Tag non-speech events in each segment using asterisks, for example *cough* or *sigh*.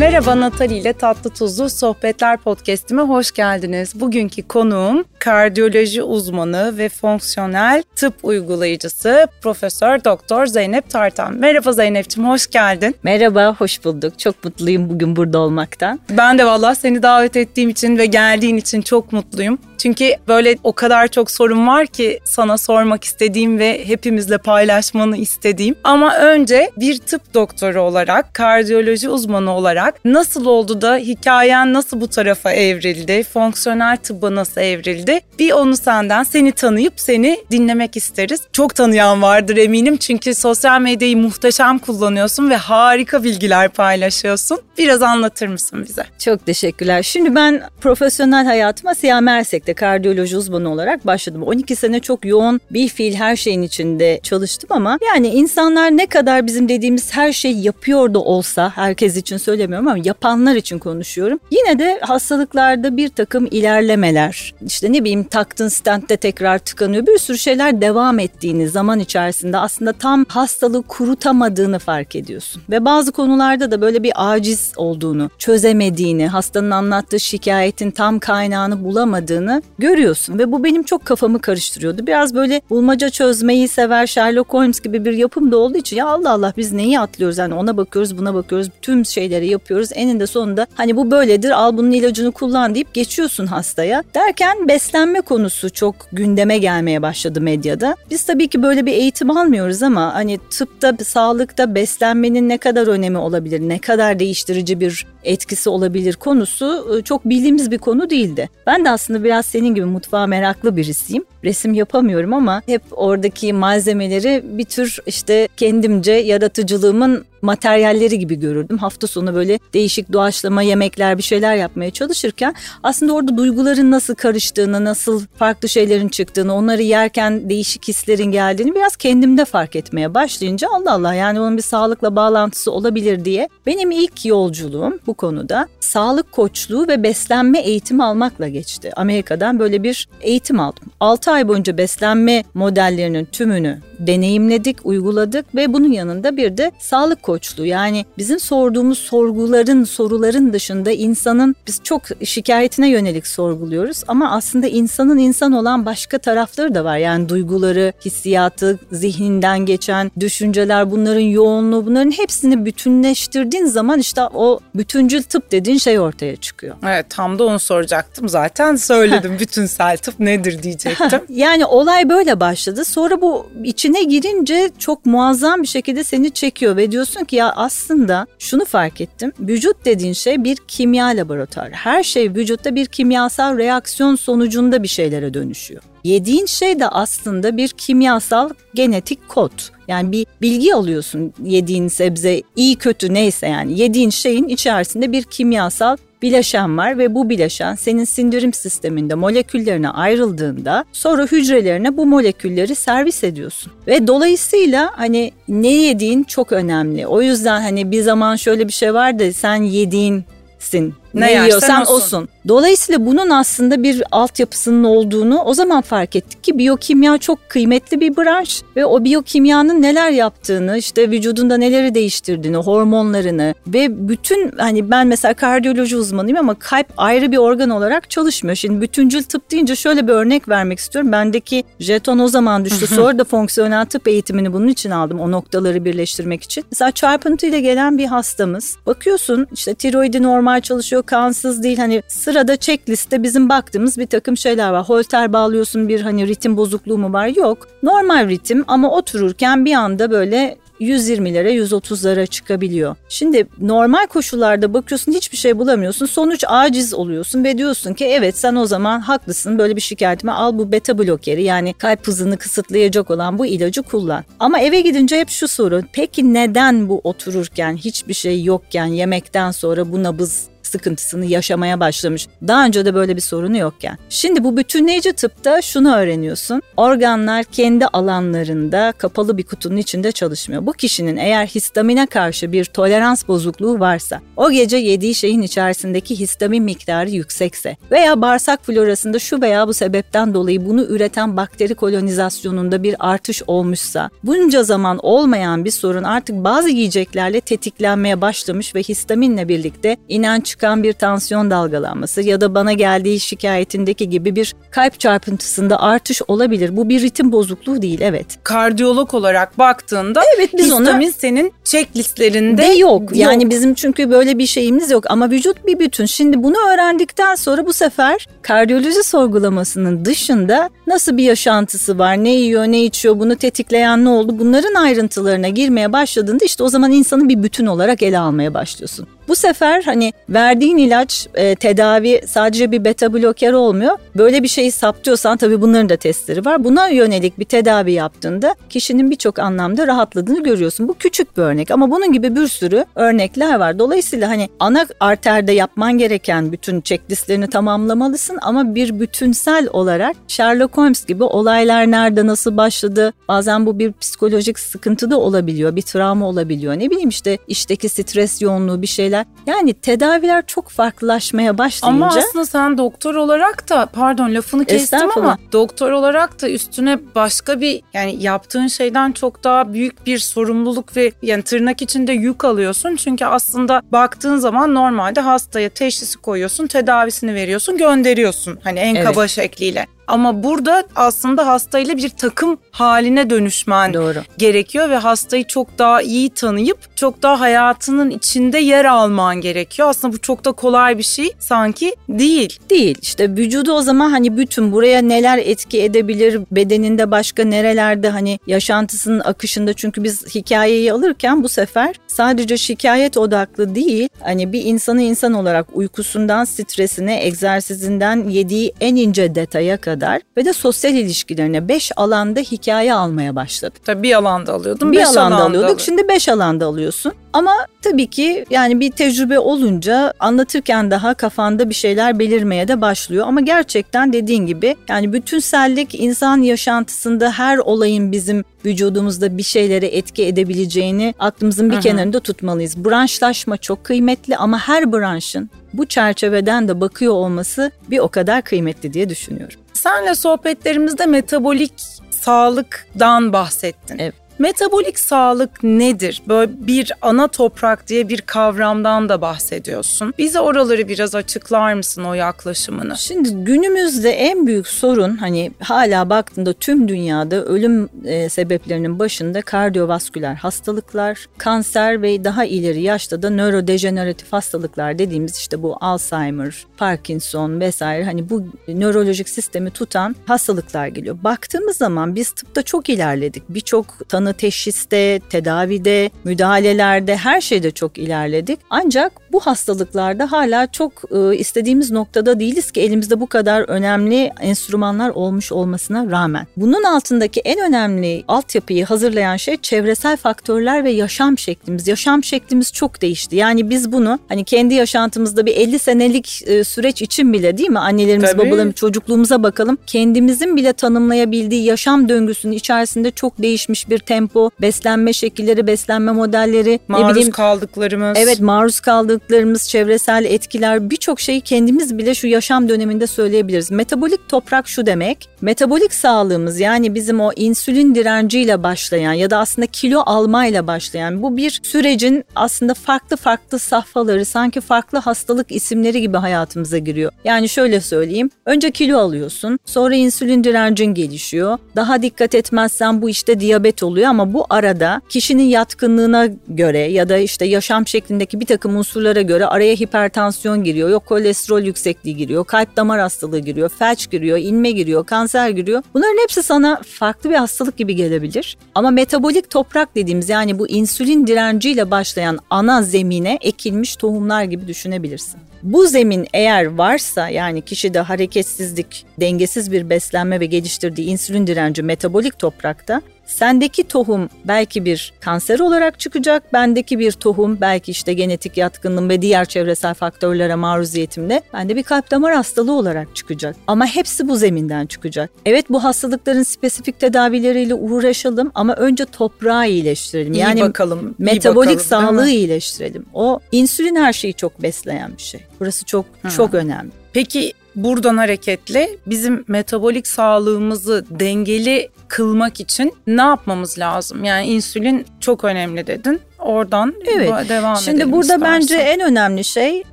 Merhaba Natali ile Tatlı Tuzlu Sohbetler Podcast'ime hoş geldiniz. Bugünkü konuğum kardiyoloji uzmanı ve fonksiyonel tıp uygulayıcısı Profesör Doktor Zeynep Tartan. Merhaba Zeynep'ciğim hoş geldin. Merhaba, hoş bulduk. Çok mutluyum bugün burada olmaktan. Ben de valla seni davet ettiğim için ve geldiğin için çok mutluyum. Çünkü böyle o kadar çok sorun var ki sana sormak istediğim ve hepimizle paylaşmanı istediğim. Ama önce bir tıp doktoru olarak, kardiyoloji uzmanı olarak nasıl oldu da hikayen nasıl bu tarafa evrildi, fonksiyonel tıbba nasıl evrildi? Bir onu senden, seni tanıyıp seni dinlemek isteriz. Çok tanıyan vardır eminim çünkü sosyal medyayı muhteşem kullanıyorsun ve harika bilgiler paylaşıyorsun. Biraz anlatır mısın bize? Çok teşekkürler. Şimdi ben profesyonel hayatıma Siyah Mersek'te kardiyoloji uzmanı olarak başladım. 12 sene çok yoğun bir fiil her şeyin içinde çalıştım ama yani insanlar ne kadar bizim dediğimiz her şeyi yapıyor da olsa herkes için söylemiyorum ama yapanlar için konuşuyorum. Yine de hastalıklarda bir takım ilerlemeler işte ne bileyim taktın stentte tekrar tıkanıyor bir sürü şeyler devam ettiğini zaman içerisinde aslında tam hastalığı kurutamadığını fark ediyorsun. Ve bazı konularda da böyle bir aciz olduğunu, çözemediğini, hastanın anlattığı şikayetin tam kaynağını bulamadığını görüyorsun ve bu benim çok kafamı karıştırıyordu. Biraz böyle bulmaca çözmeyi sever Sherlock Holmes gibi bir yapım da olduğu için ya Allah Allah biz neyi atlıyoruz yani ona bakıyoruz buna bakıyoruz tüm şeyleri yapıyoruz eninde sonunda hani bu böyledir al bunun ilacını kullan deyip geçiyorsun hastaya. Derken beslenme konusu çok gündeme gelmeye başladı medyada. Biz tabii ki böyle bir eğitim almıyoruz ama hani tıpta, sağlıkta beslenmenin ne kadar önemi olabilir, ne kadar değiştirici bir etkisi olabilir konusu ıı, çok bildiğimiz bir konu değildi. Ben de aslında biraz senin gibi mutfağa meraklı birisiyim. Resim yapamıyorum ama hep oradaki malzemeleri bir tür işte kendimce yaratıcılığımın materyalleri gibi görürdüm. Hafta sonu böyle değişik doğaçlama yemekler bir şeyler yapmaya çalışırken aslında orada duyguların nasıl karıştığını, nasıl farklı şeylerin çıktığını, onları yerken değişik hislerin geldiğini biraz kendimde fark etmeye başlayınca Allah Allah yani onun bir sağlıkla bağlantısı olabilir diye benim ilk yolculuğum bu konuda sağlık koçluğu ve beslenme eğitimi almakla geçti. Amerika'dan böyle bir eğitim aldım. 6 ay boyunca beslenme modellerinin tümünü deneyimledik, uyguladık ve bunun yanında bir de sağlık koçluğu yani bizim sorduğumuz sorguların, soruların dışında insanın biz çok şikayetine yönelik sorguluyoruz ama aslında insanın insan olan başka tarafları da var. Yani duyguları, hissiyatı, zihninden geçen düşünceler, bunların yoğunluğu, bunların hepsini bütünleştirdiğin zaman işte o bütüncül tıp dediğin şey ortaya çıkıyor. Evet tam da onu soracaktım zaten söyledim bütünsel tıp nedir diyecektim. yani olay böyle başladı. Sonra bu içine girince çok muazzam bir şekilde seni çekiyor ve diyorsun diyorsun ki ya aslında şunu fark ettim. Vücut dediğin şey bir kimya laboratuvarı. Her şey vücutta bir kimyasal reaksiyon sonucunda bir şeylere dönüşüyor. Yediğin şey de aslında bir kimyasal genetik kod. Yani bir bilgi alıyorsun yediğin sebze iyi kötü neyse yani yediğin şeyin içerisinde bir kimyasal bileşen var ve bu bileşen senin sindirim sisteminde moleküllerine ayrıldığında sonra hücrelerine bu molekülleri servis ediyorsun. Ve dolayısıyla hani ne yediğin çok önemli. O yüzden hani bir zaman şöyle bir şey vardı sen yediğinsin ne, ne yiyorsan olsun. olsun. Dolayısıyla bunun aslında bir altyapısının olduğunu o zaman fark ettik ki biyokimya çok kıymetli bir branş ve o biyokimyanın neler yaptığını, işte vücudunda neleri değiştirdiğini, hormonlarını ve bütün hani ben mesela kardiyoloji uzmanıyım ama kalp ayrı bir organ olarak çalışmıyor. Şimdi bütüncül tıp deyince şöyle bir örnek vermek istiyorum. Bendeki jeton o zaman düştü. Sonra da fonksiyonel tıp eğitimini bunun için aldım. O noktaları birleştirmek için. Mesela çarpıntıyla gelen bir hastamız. Bakıyorsun işte tiroidi normal çalışıyor gerekiyor. Kansız değil hani sırada checkliste bizim baktığımız bir takım şeyler var. Holter bağlıyorsun bir hani ritim bozukluğu mu var? Yok. Normal ritim ama otururken bir anda böyle 120'lere 130'lara çıkabiliyor. Şimdi normal koşullarda bakıyorsun hiçbir şey bulamıyorsun. Sonuç aciz oluyorsun ve diyorsun ki evet sen o zaman haklısın böyle bir şikayetime al bu beta blokeri yani kalp hızını kısıtlayacak olan bu ilacı kullan. Ama eve gidince hep şu soru peki neden bu otururken hiçbir şey yokken yemekten sonra bu nabız sıkıntısını yaşamaya başlamış. Daha önce de böyle bir sorunu yokken. Şimdi bu bütünleyici tıpta şunu öğreniyorsun. Organlar kendi alanlarında kapalı bir kutunun içinde çalışmıyor. Bu kişinin eğer histamine karşı bir tolerans bozukluğu varsa, o gece yediği şeyin içerisindeki histamin miktarı yüksekse veya bağırsak florasında şu veya bu sebepten dolayı bunu üreten bakteri kolonizasyonunda bir artış olmuşsa, bunca zaman olmayan bir sorun artık bazı yiyeceklerle tetiklenmeye başlamış ve histaminle birlikte inen çıkan bir tansiyon dalgalanması ya da bana geldiği şikayetindeki gibi bir kalp çarpıntısında artış olabilir. Bu bir ritim bozukluğu değil evet. Kardiyolog olarak baktığında evet, biz ona... senin checklistlerinde de yok. yok. Yani bizim çünkü böyle bir şeyimiz yok ama vücut bir bütün. Şimdi bunu öğrendikten sonra bu sefer kardiyoloji sorgulamasının dışında nasıl bir yaşantısı var, ne yiyor, ne içiyor, bunu tetikleyen ne oldu bunların ayrıntılarına girmeye başladığında işte o zaman insanı bir bütün olarak ele almaya başlıyorsun. Bu sefer hani verdiğin ilaç e, tedavi sadece bir beta bloker olmuyor. Böyle bir şeyi saptıyorsan tabii bunların da testleri var. Buna yönelik bir tedavi yaptığında kişinin birçok anlamda rahatladığını görüyorsun. Bu küçük bir örnek ama bunun gibi bir sürü örnekler var. Dolayısıyla hani ana arterde yapman gereken bütün checklistlerini tamamlamalısın ama bir bütünsel olarak Sherlock Holmes gibi olaylar nerede nasıl başladı bazen bu bir psikolojik sıkıntı da olabiliyor bir travma olabiliyor ne bileyim işte işteki stres yoğunluğu bir şeyler yani tedaviler çok farklılaşmaya başlayınca. Ama aslında sen doktor olarak da pardon lafını kestim ama doktor olarak da üstüne başka bir yani yaptığın şeyden çok daha büyük bir sorumluluk ve yani tırnak içinde yük alıyorsun. Çünkü aslında baktığın zaman normalde hastaya teşhisi koyuyorsun, tedavisini veriyorsun, gönderiyorsun. Hani en evet. kaba şekliyle. Ama burada aslında hastayla bir takım haline dönüşmen Doğru. gerekiyor ve hastayı çok daha iyi tanıyıp çok daha hayatının içinde yer alman gerekiyor. Aslında bu çok da kolay bir şey sanki değil. Değil. İşte vücudu o zaman hani bütün buraya neler etki edebilir, bedeninde başka nerelerde hani yaşantısının akışında çünkü biz hikayeyi alırken bu sefer sadece şikayet odaklı değil. Hani bir insanı insan olarak uykusundan stresine, egzersizinden yediği en ince detaya kadar kadar ve de sosyal ilişkilerine beş alanda hikaye almaya başladı. Tabii bir alanda alıyordum. Bir beş alanda, alanda alıyorduk. Alıyor. Şimdi beş alanda alıyorsun. Ama tabii ki yani bir tecrübe olunca anlatırken daha kafanda bir şeyler belirmeye de başlıyor. Ama gerçekten dediğin gibi yani bütünsellik insan yaşantısında her olayın bizim vücudumuzda bir şeylere etki edebileceğini aklımızın bir Hı-hı. kenarında tutmalıyız. Branşlaşma çok kıymetli ama her branşın bu çerçeveden de bakıyor olması bir o kadar kıymetli diye düşünüyorum. Senle sohbetlerimizde metabolik sağlıktan bahsettin. Evet. Metabolik sağlık nedir? Böyle bir ana toprak diye bir kavramdan da bahsediyorsun. Bize oraları biraz açıklar mısın o yaklaşımını? Şimdi günümüzde en büyük sorun hani hala baktığında tüm dünyada ölüm e, sebeplerinin başında kardiyovasküler hastalıklar, kanser ve daha ileri yaşta da nörodejeneratif hastalıklar dediğimiz işte bu Alzheimer, Parkinson vesaire hani bu nörolojik sistemi tutan hastalıklar geliyor. Baktığımız zaman biz tıpta çok ilerledik. Birçok tanı tanı teşhiste, tedavide, müdahalelerde her şeyde çok ilerledik. Ancak bu hastalıklarda hala çok e, istediğimiz noktada değiliz ki elimizde bu kadar önemli enstrümanlar olmuş olmasına rağmen. Bunun altındaki en önemli altyapıyı hazırlayan şey çevresel faktörler ve yaşam şeklimiz. Yaşam şeklimiz çok değişti. Yani biz bunu hani kendi yaşantımızda bir 50 senelik e, süreç için bile değil mi? Annelerimiz, Tabii. babalarımız, çocukluğumuza bakalım. Kendimizin bile tanımlayabildiği yaşam döngüsünün içerisinde çok değişmiş bir tempo, beslenme şekilleri, beslenme modelleri, maruz ne bileyim, kaldıklarımız. Evet, maruz kaldıklarımız, çevresel etkiler birçok şeyi kendimiz bile şu yaşam döneminde söyleyebiliriz. Metabolik toprak şu demek. Metabolik sağlığımız yani bizim o insülin direnciyle başlayan ya da aslında kilo almayla başlayan bu bir sürecin aslında farklı farklı safhaları sanki farklı hastalık isimleri gibi hayatımıza giriyor. Yani şöyle söyleyeyim. Önce kilo alıyorsun. Sonra insülin direncin gelişiyor. Daha dikkat etmezsen bu işte diyabet oluyor ama bu arada kişinin yatkınlığına göre ya da işte yaşam şeklindeki bir takım unsurlara göre araya hipertansiyon giriyor, yok kolesterol yüksekliği giriyor, kalp damar hastalığı giriyor, felç giriyor, inme giriyor, kanser giriyor. Bunların hepsi sana farklı bir hastalık gibi gelebilir. Ama metabolik toprak dediğimiz yani bu insülin direnciyle başlayan ana zemine ekilmiş tohumlar gibi düşünebilirsin. Bu zemin eğer varsa yani kişide hareketsizlik, dengesiz bir beslenme ve geliştirdiği insülin direnci metabolik toprakta sendeki tohum belki bir kanser olarak çıkacak. Bendeki bir tohum belki işte genetik yatkınlığım ve diğer çevresel faktörlere maruziyetimle bende bir kalp damar hastalığı olarak çıkacak. Ama hepsi bu zeminden çıkacak. Evet bu hastalıkların spesifik tedavileriyle uğraşalım ama önce toprağı iyileştirelim. İyi yani bakalım. metabolik bakalım, sağlığı iyileştirelim. O insülin her şeyi çok besleyen bir şey. Burası çok Hı. çok önemli. Peki buradan hareketle bizim metabolik sağlığımızı dengeli kılmak için ne yapmamız lazım? Yani insülin çok önemli dedin. Oradan Evet. devam Şimdi edelim burada istersen. bence en önemli şey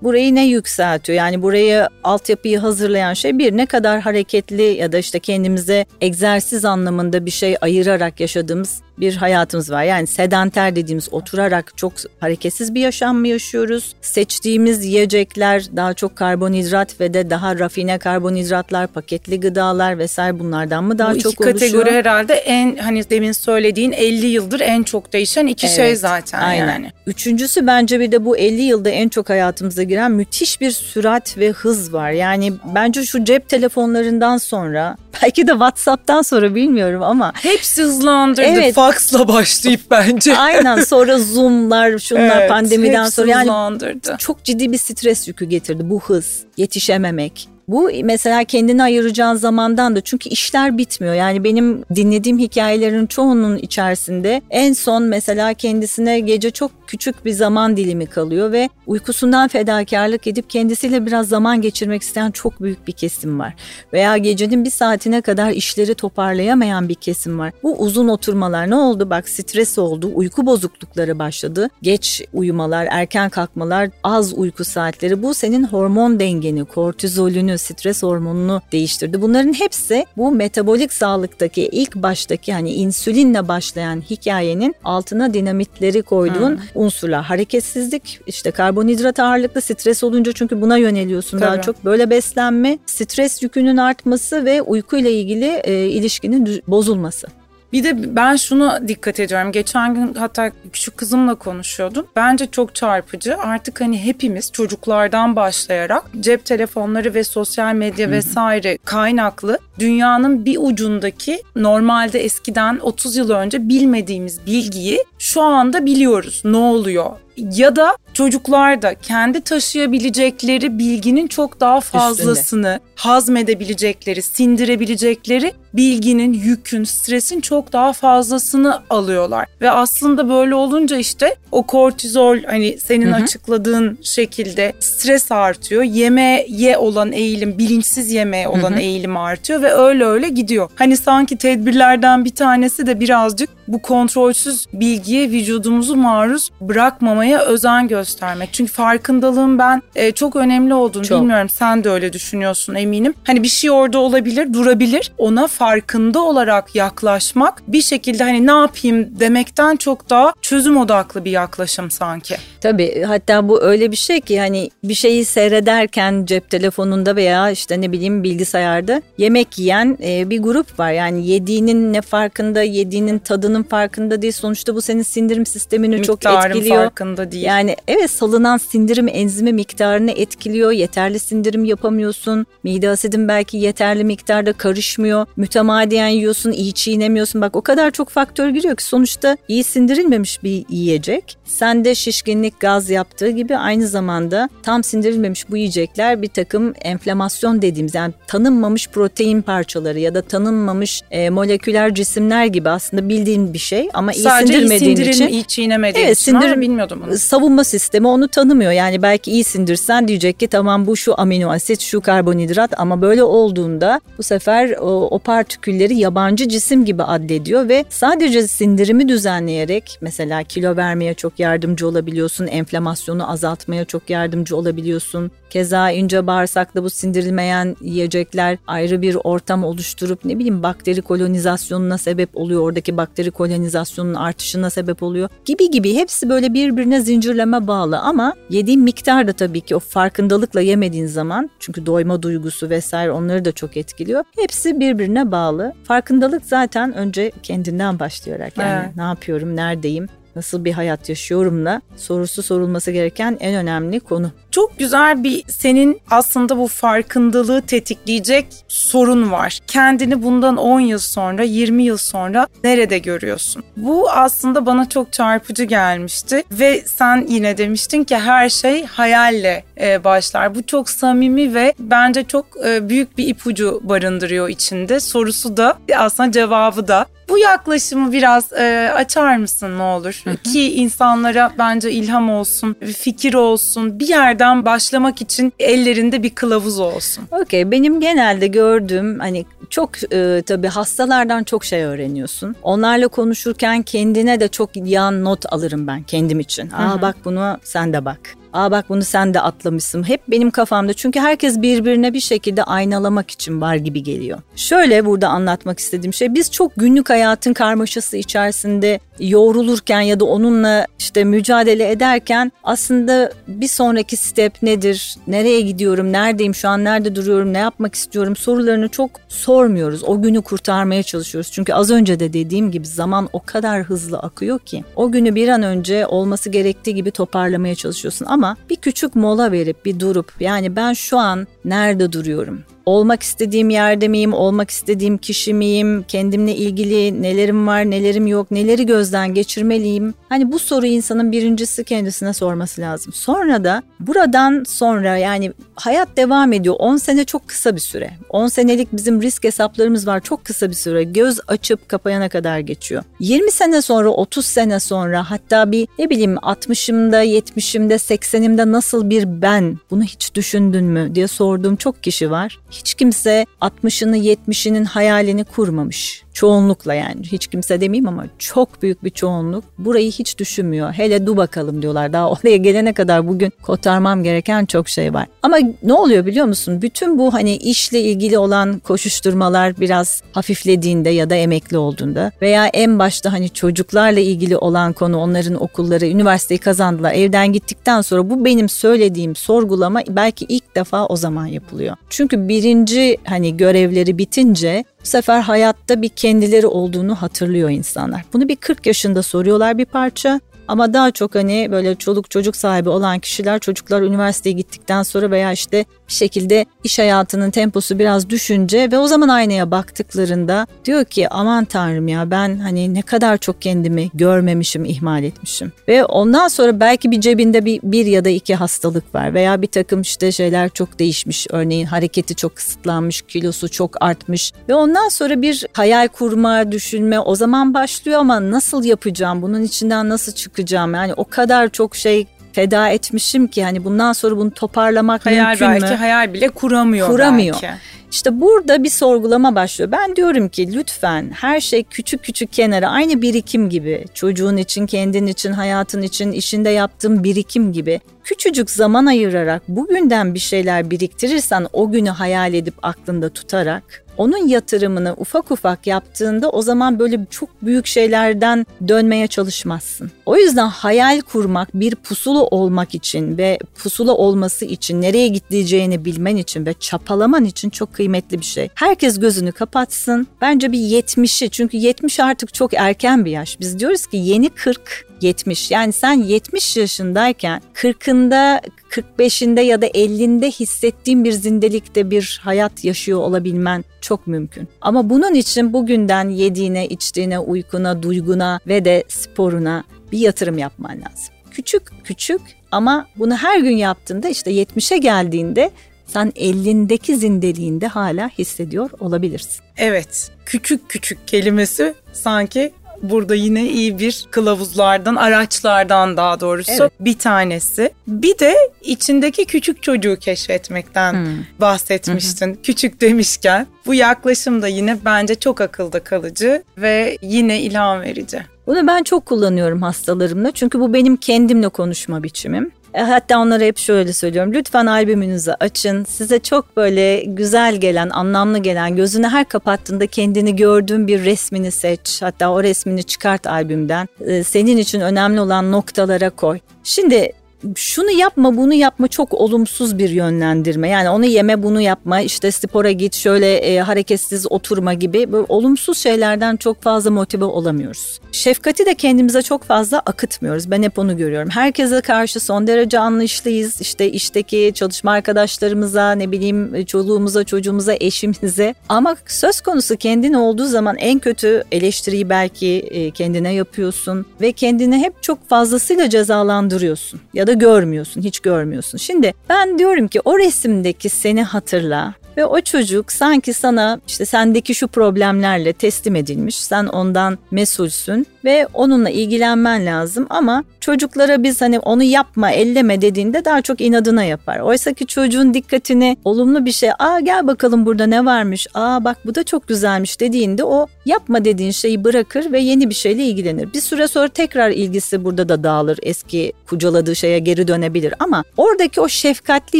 burayı ne yükseltiyor? Yani burayı altyapıyı hazırlayan şey bir ne kadar hareketli ya da işte kendimize egzersiz anlamında bir şey ayırarak yaşadığımız bir hayatımız var. Yani sedanter dediğimiz oturarak çok hareketsiz bir yaşam mı yaşıyoruz? Seçtiğimiz yiyecekler daha çok karbonhidrat ve de daha rafine karbonhidratlar, paketli gıdalar vesaire bunlardan mı daha bu çok iki kategori oluşuyor? herhalde en hani demin söylediğin 50 yıldır en çok değişen iki şey Evet, zaten Aynen. yani. Üçüncüsü bence bir de bu 50 yılda en çok hayatımıza giren müthiş bir sürat ve hız var. Yani bence şu cep telefonlarından sonra belki de WhatsApp'tan sonra bilmiyorum ama Hepsi hızlandırdı. Evet. Faksla başlayıp bence. aynen sonra Zoom'lar şunlar Evet, pandemiden sonra yani hızlandırdı. çok ciddi bir stres yükü getirdi bu hız, yetişememek. Bu mesela kendini ayıracağın zamandan da çünkü işler bitmiyor. Yani benim dinlediğim hikayelerin çoğunun içerisinde en son mesela kendisine gece çok küçük bir zaman dilimi kalıyor ve uykusundan fedakarlık edip kendisiyle biraz zaman geçirmek isteyen çok büyük bir kesim var. Veya gecenin bir saatine kadar işleri toparlayamayan bir kesim var. Bu uzun oturmalar ne oldu? Bak stres oldu, uyku bozuklukları başladı. Geç uyumalar, erken kalkmalar, az uyku saatleri bu senin hormon dengeni, kortizolünü, stres hormonunu değiştirdi. Bunların hepsi bu metabolik sağlıktaki ilk baştaki hani insülinle başlayan hikayenin altına dinamitleri koyduğun unsurlar. Hareketsizlik, işte karbonhidrat ağırlıklı stres olunca çünkü buna yöneliyorsun daha Tabii. çok. Böyle beslenme, stres yükünün artması ve uykuyla ilgili e, ilişkinin bozulması. Bir de ben şunu dikkat ediyorum. Geçen gün hatta küçük kızımla konuşuyordum. Bence çok çarpıcı. Artık hani hepimiz çocuklardan başlayarak cep telefonları ve sosyal medya vesaire kaynaklı dünyanın bir ucundaki normalde eskiden 30 yıl önce bilmediğimiz bilgiyi şu anda biliyoruz. Ne oluyor? Ya da çocuklar da kendi taşıyabilecekleri bilginin çok daha fazlasını hazmedebilecekleri, sindirebilecekleri bilginin, yükün, stresin çok daha fazlasını alıyorlar. Ve aslında böyle olunca işte o kortizol hani senin Hı hı. açıkladığın şekilde stres artıyor. Yemeğe olan eğilim, bilinçsiz yemeğe olan Hı hı. eğilim artıyor ve öyle öyle gidiyor. Hani sanki tedbirlerden bir tanesi de birazcık bu kontrolsüz bilgiye vücudumuzu maruz bırakmamaya özen göstermek. Çünkü farkındalığın ben e, çok önemli olduğunu Çok. bilmiyorum. Sen de öyle düşünüyorsun eminim. Hani bir şey orada olabilir, durabilir. Ona farkında olarak yaklaşmak bir şekilde hani ne yapayım demekten çok daha çözüm odaklı bir yaklaşım sanki. Tabii hatta bu öyle bir şey ki hani bir şeyi seyrederken cep telefonunda veya işte ne bileyim bilgisayarda yemek yiyen e, bir grup var. Yani yediğinin ne farkında, yediğinin tadının farkında değil. Sonuçta bu senin sindirim sistemini çok Miktarın etkiliyor. farkında değil. Yani evet salınan sindirim enzimi miktarını etkiliyor. Yeterli sindirim yapamıyorsun. Mide asidin belki yeterli miktarda karışmıyor. Mütemadiyen yiyorsun, iyi çiğnemiyorsun. Bak o kadar çok faktör giriyor ki sonuçta iyi sindirilmemiş bir yiyecek. Sende şişkinlik, gaz yaptığı gibi aynı zamanda tam sindirilmemiş bu yiyecekler bir takım enflamasyon dediğimiz yani tanınmamış protein parçaları ya da tanınmamış e, moleküler cisimler gibi aslında bildiğin bir şey ama iyi Sadece iyi sindirmediğin sindirim, için iyi çiğnemediğin Evet, için sindirim- bilmiyordum bunu. Savunma sistemi onu tanımıyor. Yani belki iyi sindirsen diyecek ki tamam bu şu amino asit, şu karbonhidrat ama böyle olduğunda bu sefer o, o partikülleri yabancı cisim gibi addediyor ve sadece sindirimi düzenleyerek mesela kilo vermeye çok yardımcı olabiliyorsun, enflamasyonu azaltmaya çok yardımcı olabiliyorsun. Keza ince bağırsakta bu sindirilmeyen yiyecekler ayrı bir ortam oluşturup ne bileyim bakteri kolonizasyonuna sebep oluyor. Oradaki bakteri kolonizasyonunun artışına sebep oluyor. Gibi gibi hepsi böyle birbirine zincirleme bağlı ama yediğin miktar da tabii ki o farkındalıkla yemediğin zaman çünkü doyma duygusu vesaire onları da çok etkiliyor. Hepsi birbirine bağlı. Farkındalık zaten önce kendinden başlayarak yani Evet. ne yapıyorum, neredeyim, nasıl bir hayat yaşıyorumla sorusu sorulması gereken en önemli konu. Çok güzel bir senin aslında bu farkındalığı tetikleyecek sorun var. Kendini bundan 10 yıl sonra, 20 yıl sonra nerede görüyorsun? Bu aslında bana çok çarpıcı gelmişti ve sen yine demiştin ki her şey hayalle e, başlar. Bu çok samimi ve bence çok e, büyük bir ipucu barındırıyor içinde. Sorusu da aslında cevabı da. Bu yaklaşımı biraz e, açar mısın ne olur? Ki insanlara bence ilham olsun, fikir olsun, bir yerden başlamak için ellerinde bir kılavuz olsun. Okey, benim genelde gördüğüm hani çok e, tabii hastalardan çok şey öğreniyorsun. Onlarla konuşurken kendine de çok yan not alırım ben kendim için. Aa hı hı. bak bunu sen de bak. Aa bak bunu sen de atlamışsın. Hep benim kafamda çünkü herkes birbirine bir şekilde aynalamak için var gibi geliyor. Şöyle burada anlatmak istediğim şey biz çok günlük hayatın karmaşası içerisinde yoğrulurken ya da onunla işte mücadele ederken aslında bir sonraki step nedir? Nereye gidiyorum? Neredeyim? Şu an nerede duruyorum? Ne yapmak istiyorum? Sorularını çok sormuyoruz. O günü kurtarmaya çalışıyoruz. Çünkü az önce de dediğim gibi zaman o kadar hızlı akıyor ki o günü bir an önce olması gerektiği gibi toparlamaya çalışıyorsun ama bir küçük mola verip bir durup yani ben şu an nerede duruyorum? olmak istediğim yerde miyim, olmak istediğim kişi miyim, kendimle ilgili nelerim var, nelerim yok, neleri gözden geçirmeliyim? Hani bu soruyu insanın birincisi kendisine sorması lazım. Sonra da buradan sonra yani hayat devam ediyor. 10 sene çok kısa bir süre. 10 senelik bizim risk hesaplarımız var. Çok kısa bir süre. Göz açıp kapayana kadar geçiyor. 20 sene sonra, 30 sene sonra hatta bir ne bileyim 60'ımda, 70'imde, 80'imde nasıl bir ben bunu hiç düşündün mü diye sorduğum çok kişi var. Hiç kimse 60'ını 70'inin hayalini kurmamış çoğunlukla yani hiç kimse demeyeyim ama çok büyük bir çoğunluk burayı hiç düşünmüyor. Hele du bakalım diyorlar. Daha *laughs* oraya gelene kadar bugün kotarmam gereken çok şey var. Ama ne oluyor biliyor musun? Bütün bu hani işle ilgili olan koşuşturmalar biraz hafiflediğinde ya da emekli olduğunda veya en başta hani çocuklarla ilgili olan konu onların okulları, üniversiteyi kazandılar. Evden gittikten sonra bu benim söylediğim sorgulama belki ilk defa o zaman yapılıyor. Çünkü birinci hani görevleri bitince bu sefer hayatta bir kendileri olduğunu hatırlıyor insanlar. Bunu bir 40 yaşında soruyorlar bir parça. Ama daha çok hani böyle çoluk çocuk sahibi olan kişiler çocuklar üniversiteye gittikten sonra veya işte bir şekilde iş hayatının temposu biraz düşünce ve o zaman aynaya baktıklarında diyor ki aman tanrım ya ben hani ne kadar çok kendimi görmemişim, ihmal etmişim. Ve ondan sonra belki bir cebinde bir, bir ya da iki hastalık var veya bir takım işte şeyler çok değişmiş. Örneğin hareketi çok kısıtlanmış, kilosu çok artmış ve ondan sonra bir hayal kurma, düşünme o zaman başlıyor ama nasıl yapacağım, bunun içinden nasıl çıkacağım yani o kadar çok şey feda etmişim ki hani bundan sonra bunu toparlamak hayal mümkün belki, mü? Hayal bile kuramıyor, kuramıyor. belki. İşte burada bir sorgulama başlıyor. Ben diyorum ki lütfen her şey küçük küçük kenara aynı birikim gibi çocuğun için, kendin için, hayatın için, işinde yaptığın birikim gibi küçücük zaman ayırarak bugünden bir şeyler biriktirirsen o günü hayal edip aklında tutarak onun yatırımını ufak ufak yaptığında o zaman böyle çok büyük şeylerden dönmeye çalışmazsın. O yüzden hayal kurmak bir pusulu olmak için ve pusula olması için nereye gideceğini bilmen için ve çapalaman için çok kıymetli bir şey. Herkes gözünü kapatsın. Bence bir 70'i çünkü 70 artık çok erken bir yaş. Biz diyoruz ki yeni 40 70. Yani sen 70 yaşındayken 40'ında 45'inde ya da 50'inde hissettiğin bir zindelikte bir hayat yaşıyor olabilmen çok mümkün. Ama bunun için bugünden yediğine, içtiğine, uykuna, duyguna ve de sporuna bir yatırım yapman lazım. Küçük küçük ama bunu her gün yaptığında işte 70'e geldiğinde sen elindeki zindeliğinde hala hissediyor olabilirsin. Evet, küçük küçük kelimesi sanki burada yine iyi bir kılavuzlardan, araçlardan daha doğrusu evet. bir tanesi. Bir de içindeki küçük çocuğu keşfetmekten hmm. bahsetmiştin. Hmm. Küçük demişken bu yaklaşım da yine bence çok akılda kalıcı ve yine ilham verici. Bunu ben çok kullanıyorum hastalarımla çünkü bu benim kendimle konuşma biçimim. E, hatta onlara hep şöyle söylüyorum. Lütfen albümünüzü açın. Size çok böyle güzel gelen, anlamlı gelen, gözünü her kapattığında kendini gördüğün bir resmini seç. Hatta o resmini çıkart albümden. E, senin için önemli olan noktalara koy. Şimdi şunu yapma bunu yapma çok olumsuz bir yönlendirme. Yani onu yeme bunu yapma işte spora git şöyle e, hareketsiz oturma gibi böyle olumsuz şeylerden çok fazla motive olamıyoruz. Şefkati de kendimize çok fazla akıtmıyoruz. Ben hep onu görüyorum. Herkese karşı son derece anlayışlıyız. İşte işteki çalışma arkadaşlarımıza ne bileyim çoluğumuza çocuğumuza eşimize ama söz konusu kendin olduğu zaman en kötü eleştiriyi belki e, kendine yapıyorsun ve kendini hep çok fazlasıyla cezalandırıyorsun ya da görmüyorsun, hiç görmüyorsun. Şimdi ben diyorum ki o resimdeki seni hatırla ve o çocuk sanki sana işte sendeki şu problemlerle teslim edilmiş. Sen ondan mesulsün ve onunla ilgilenmen lazım ama çocuklara biz hani onu yapma, elleme dediğinde daha çok inadına yapar. Oysa ki çocuğun dikkatini olumlu bir şey, aa gel bakalım burada ne varmış, aa bak bu da çok güzelmiş dediğinde o yapma dediğin şeyi bırakır ve yeni bir şeyle ilgilenir. Bir süre sonra tekrar ilgisi burada da dağılır. Eski kucaladığı şeye geri dönebilir ama oradaki o şefkatli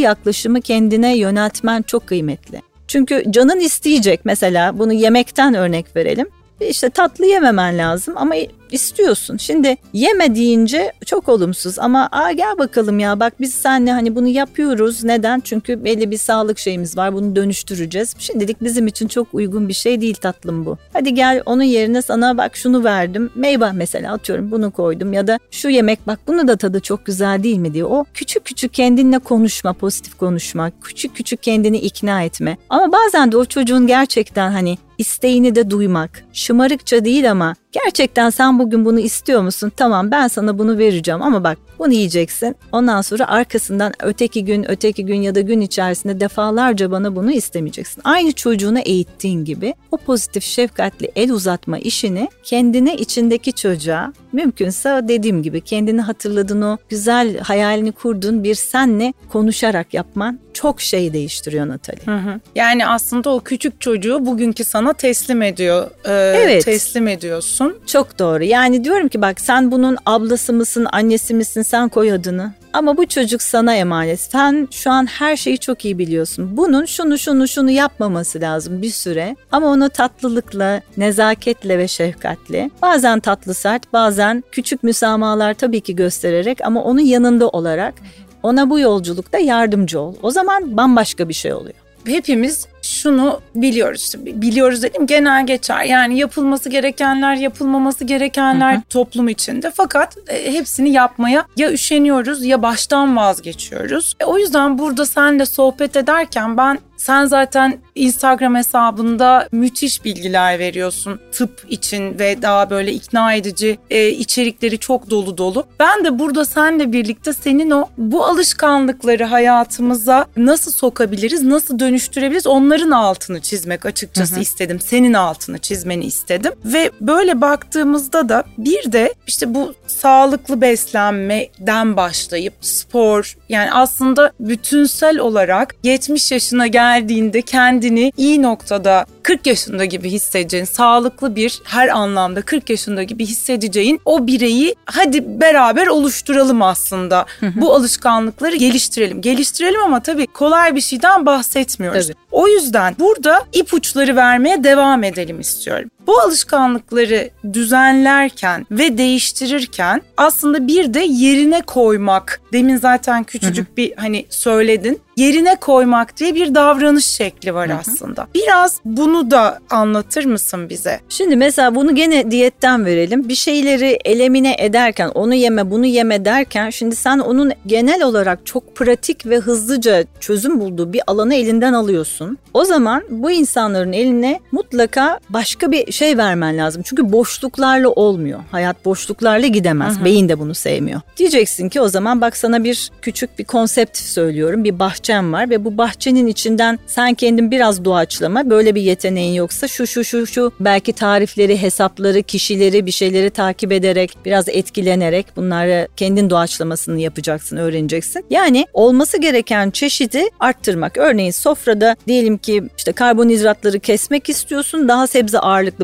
yaklaşımı kendine yöneltmen çok kıymetli. Çünkü canın isteyecek mesela bunu yemekten örnek verelim. İşte tatlı yememen lazım ama istiyorsun. Şimdi yeme deyince çok olumsuz ama aa gel bakalım ya bak biz seninle hani bunu yapıyoruz. Neden? Çünkü belli bir sağlık şeyimiz var bunu dönüştüreceğiz. Şimdilik bizim için çok uygun bir şey değil tatlım bu. Hadi gel onun yerine sana bak şunu verdim. Meyve mesela atıyorum bunu koydum ya da şu yemek bak bunu da tadı çok güzel değil mi diye. O küçük küçük kendinle konuşma, pozitif konuşma, küçük küçük kendini ikna etme. Ama bazen de o çocuğun gerçekten hani isteğini de duymak. Şımarıkça değil ama gerçekten sen bugün bunu istiyor musun? Tamam ben sana bunu vereceğim ama bak bunu yiyeceksin. Ondan sonra arkasından öteki gün, öteki gün ya da gün içerisinde defalarca bana bunu istemeyeceksin. Aynı çocuğunu eğittiğin gibi o pozitif şefkatli el uzatma işini kendine içindeki çocuğa mümkünse dediğim gibi kendini hatırladığın o güzel hayalini kurduğun bir senle konuşarak yapman çok şey değiştiriyor Natali. Hı hı. Yani aslında o küçük çocuğu bugünkü sana teslim ediyor. Ee, evet. Teslim ediyorsun. Çok doğru. Yani diyorum ki bak sen bunun ablası mısın, annesi misin sen koy adını. Ama bu çocuk sana emanet. Sen şu an her şeyi çok iyi biliyorsun. Bunun şunu şunu şunu yapmaması lazım bir süre. Ama onu tatlılıkla, nezaketle ve şefkatle, bazen tatlı sert, bazen küçük müsamahalar tabii ki göstererek ama onun yanında olarak ona bu yolculukta yardımcı ol. O zaman bambaşka bir şey oluyor. Hepimiz şunu biliyoruz. Biliyoruz dedim genel geçer. Yani yapılması gerekenler, yapılmaması gerekenler hı hı. toplum içinde. Fakat e, hepsini yapmaya ya üşeniyoruz ya baştan vazgeçiyoruz. E, o yüzden burada senle sohbet ederken ben sen zaten Instagram hesabında müthiş bilgiler veriyorsun tıp için ve daha böyle ikna edici e, içerikleri çok dolu dolu. Ben de burada senle birlikte senin o bu alışkanlıkları hayatımıza nasıl sokabiliriz, nasıl dönüştürebiliriz onların altını çizmek açıkçası hı hı. istedim. Senin altını çizmeni istedim ve böyle baktığımızda da bir de işte bu sağlıklı beslenmeden başlayıp spor yani aslında bütünsel olarak 70 yaşına gel geldiğinde kendini iyi noktada 40 yaşında gibi hissedeceğin, sağlıklı bir her anlamda 40 yaşında gibi hissedeceğin o bireyi hadi beraber oluşturalım aslında. Bu alışkanlıkları geliştirelim. Geliştirelim ama tabii kolay bir şeyden bahsetmiyoruz. Tabii. O yüzden burada ipuçları vermeye devam edelim istiyorum. Bu alışkanlıkları düzenlerken ve değiştirirken aslında bir de yerine koymak. Demin zaten küçücük hı hı. bir hani söyledin. Yerine koymak diye bir davranış şekli var hı hı. aslında. Biraz bunu da anlatır mısın bize? Şimdi mesela bunu gene diyetten verelim. Bir şeyleri elemine ederken onu yeme bunu yeme derken şimdi sen onun genel olarak çok pratik ve hızlıca çözüm bulduğu bir alanı elinden alıyorsun. O zaman bu insanların eline mutlaka başka bir şey vermen lazım. Çünkü boşluklarla olmuyor. Hayat boşluklarla gidemez. Hı. Beyin de bunu sevmiyor. Diyeceksin ki o zaman bak sana bir küçük bir konsept söylüyorum. Bir bahçem var ve bu bahçenin içinden sen kendin biraz doğaçlama böyle bir yeteneğin yoksa şu şu şu şu belki tarifleri, hesapları, kişileri, bir şeyleri takip ederek biraz etkilenerek bunları kendin doğaçlamasını yapacaksın, öğreneceksin. Yani olması gereken çeşidi arttırmak. Örneğin sofrada diyelim ki işte karbonhidratları kesmek istiyorsun, daha sebze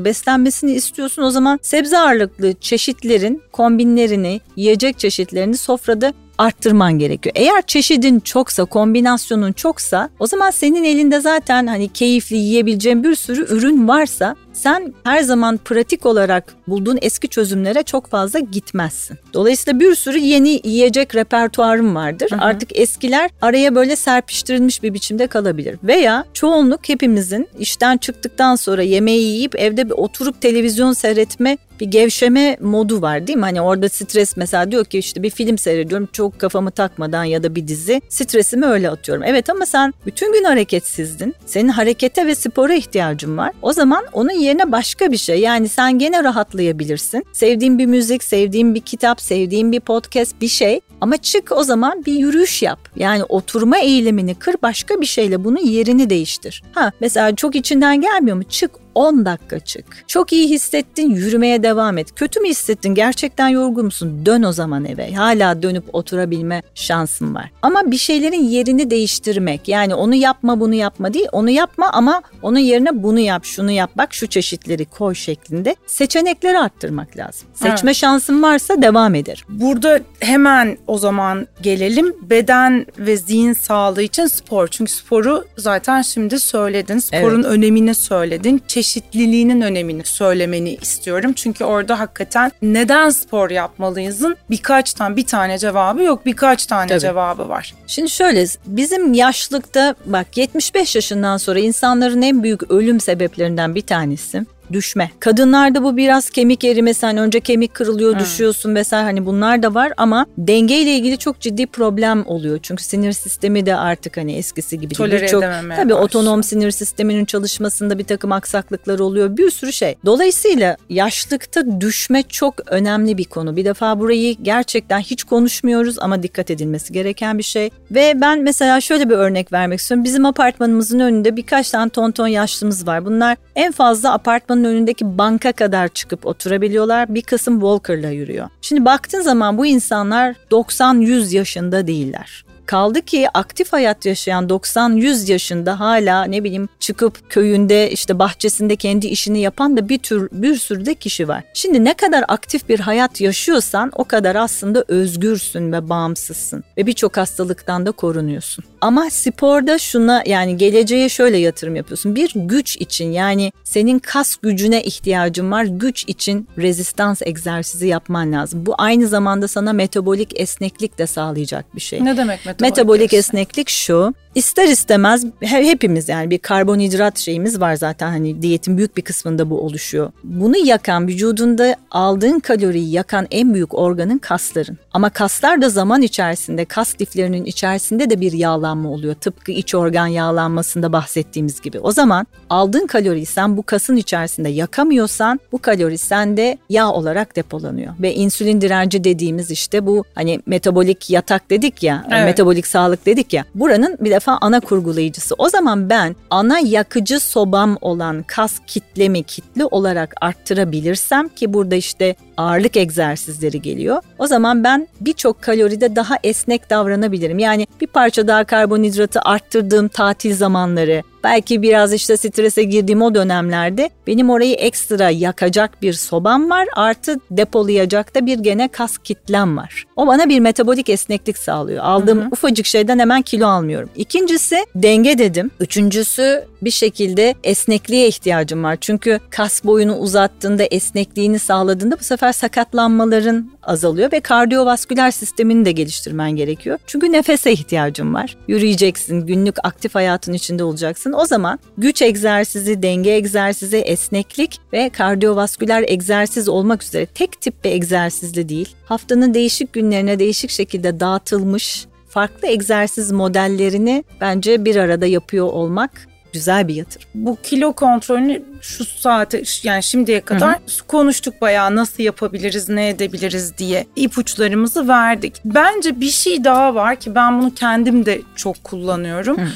beslenmesini istiyorsun. O zaman sebze ağırlıklı çeşitlerin kombinlerini, yiyecek çeşitlerini sofrada arttırman gerekiyor. Eğer çeşidin çoksa, kombinasyonun çoksa o zaman senin elinde zaten hani keyifli yiyebileceğin bir sürü ürün varsa sen her zaman pratik olarak bulduğun eski çözümlere çok fazla gitmezsin. Dolayısıyla bir sürü yeni yiyecek repertuarım vardır. Hı hı. Artık eskiler araya böyle serpiştirilmiş bir biçimde kalabilir. Veya çoğunluk hepimizin işten çıktıktan sonra yemeği yiyip evde bir oturup televizyon seyretme bir gevşeme modu var değil mi? Hani orada stres mesela diyor ki işte bir film seyrediyorum çok kafamı takmadan ya da bir dizi stresimi öyle atıyorum. Evet ama sen bütün gün hareketsizdin. Senin harekete ve spora ihtiyacın var. O zaman onun yerine başka bir şey yani sen gene rahatlayabilirsin. Sevdiğin bir müzik, sevdiğin bir kitap, sevdiğin bir podcast bir şey ama çık o zaman bir yürüyüş yap. Yani oturma eğilimini kır başka bir şeyle bunun yerini değiştir. Ha mesela çok içinden gelmiyor mu? Çık 10 dakika çık. Çok iyi hissettin yürümeye devam et. Kötü mü hissettin gerçekten yorgun musun? Dön o zaman eve. Hala dönüp oturabilme şansın var. Ama bir şeylerin yerini değiştirmek yani onu yapma bunu yapma değil onu yapma ama onun yerine bunu yap şunu yap bak şu çeşitleri koy şeklinde seçenekleri arttırmak lazım. Seçme evet. şansın varsa devam eder. Burada hemen o zaman gelelim beden ve zihin sağlığı için spor. Çünkü sporu zaten şimdi söyledin. Sporun evet. önemini söyledin. Çeşitli çeşitliliğinin önemini söylemeni istiyorum. Çünkü orada hakikaten neden spor yapmalıyızın birkaç tane bir tane cevabı yok birkaç tane Tabii. cevabı var. Şimdi şöyle bizim yaşlıkta bak 75 yaşından sonra insanların en büyük ölüm sebeplerinden bir tanesi düşme. Kadınlarda bu biraz kemik erimesi hani önce kemik kırılıyor hmm. düşüyorsun vesaire hani bunlar da var ama dengeyle ilgili çok ciddi problem oluyor. Çünkü sinir sistemi de artık hani eskisi gibi değil. Çok, tabii otonom sinir sisteminin çalışmasında bir takım aksaklıklar oluyor. Bir sürü şey. Dolayısıyla yaşlıkta düşme çok önemli bir konu. Bir defa burayı gerçekten hiç konuşmuyoruz ama dikkat edilmesi gereken bir şey. Ve ben mesela şöyle bir örnek vermek istiyorum. Bizim apartmanımızın önünde birkaç tane tonton yaşlımız var. Bunlar en fazla apartman apartmanın önündeki banka kadar çıkıp oturabiliyorlar. Bir kısım walker'la yürüyor. Şimdi baktığın zaman bu insanlar 90-100 yaşında değiller. Kaldı ki aktif hayat yaşayan 90-100 yaşında hala ne bileyim çıkıp köyünde işte bahçesinde kendi işini yapan da bir tür bir sürü de kişi var. Şimdi ne kadar aktif bir hayat yaşıyorsan o kadar aslında özgürsün ve bağımsızsın ve birçok hastalıktan da korunuyorsun. Ama sporda şuna yani geleceğe şöyle yatırım yapıyorsun. Bir güç için yani senin kas gücüne ihtiyacın var. Güç için rezistans egzersizi yapman lazım. Bu aynı zamanda sana metabolik esneklik de sağlayacak bir şey. Ne demek? Metabolik esneklik şu. İster istemez hepimiz yani bir karbonhidrat şeyimiz var zaten hani diyetin büyük bir kısmında bu oluşuyor. Bunu yakan vücudunda aldığın kaloriyi yakan en büyük organın kasların. Ama kaslar da zaman içerisinde kas liflerinin içerisinde de bir yağlanma oluyor. Tıpkı iç organ yağlanmasında bahsettiğimiz gibi. O zaman aldığın kaloriyi sen bu kasın içerisinde yakamıyorsan bu kalori sende yağ olarak depolanıyor. Ve insülin direnci dediğimiz işte bu hani metabolik yatak dedik ya, evet. metabolik sağlık dedik ya. Buranın bir defa ana kurgulayıcısı. O zaman ben ana yakıcı sobam olan kas kitlemi kitle olarak arttırabilirsem ki burada işte ağırlık egzersizleri geliyor. O zaman ben birçok kaloride daha esnek davranabilirim. Yani bir parça daha karbonhidratı arttırdığım tatil zamanları, belki biraz işte strese girdiğim o dönemlerde benim orayı ekstra yakacak bir sobam var artı depolayacak da bir gene kas kitlem var. O bana bir metabolik esneklik sağlıyor. Aldığım hı hı. ufacık şeyden hemen kilo almıyorum. İkincisi denge dedim. Üçüncüsü bir şekilde esnekliğe ihtiyacım var. Çünkü kas boyunu uzattığında esnekliğini sağladığında bu sefer sakatlanmaların azalıyor ve kardiyovasküler sistemini de geliştirmen gerekiyor. Çünkü nefese ihtiyacın var. Yürüyeceksin, günlük aktif hayatın içinde olacaksın. O zaman güç egzersizi, denge egzersizi, esneklik ve kardiyovasküler egzersiz olmak üzere tek tip bir egzersizli değil. Haftanın değişik günlerine değişik şekilde dağıtılmış farklı egzersiz modellerini bence bir arada yapıyor olmak güzel bir yatırım. Bu kilo kontrolünü şu saate yani şimdiye kadar Hı-hı. konuştuk bayağı nasıl yapabiliriz, ne edebiliriz diye ipuçlarımızı verdik. Bence bir şey daha var ki ben bunu kendim de çok kullanıyorum. Hı.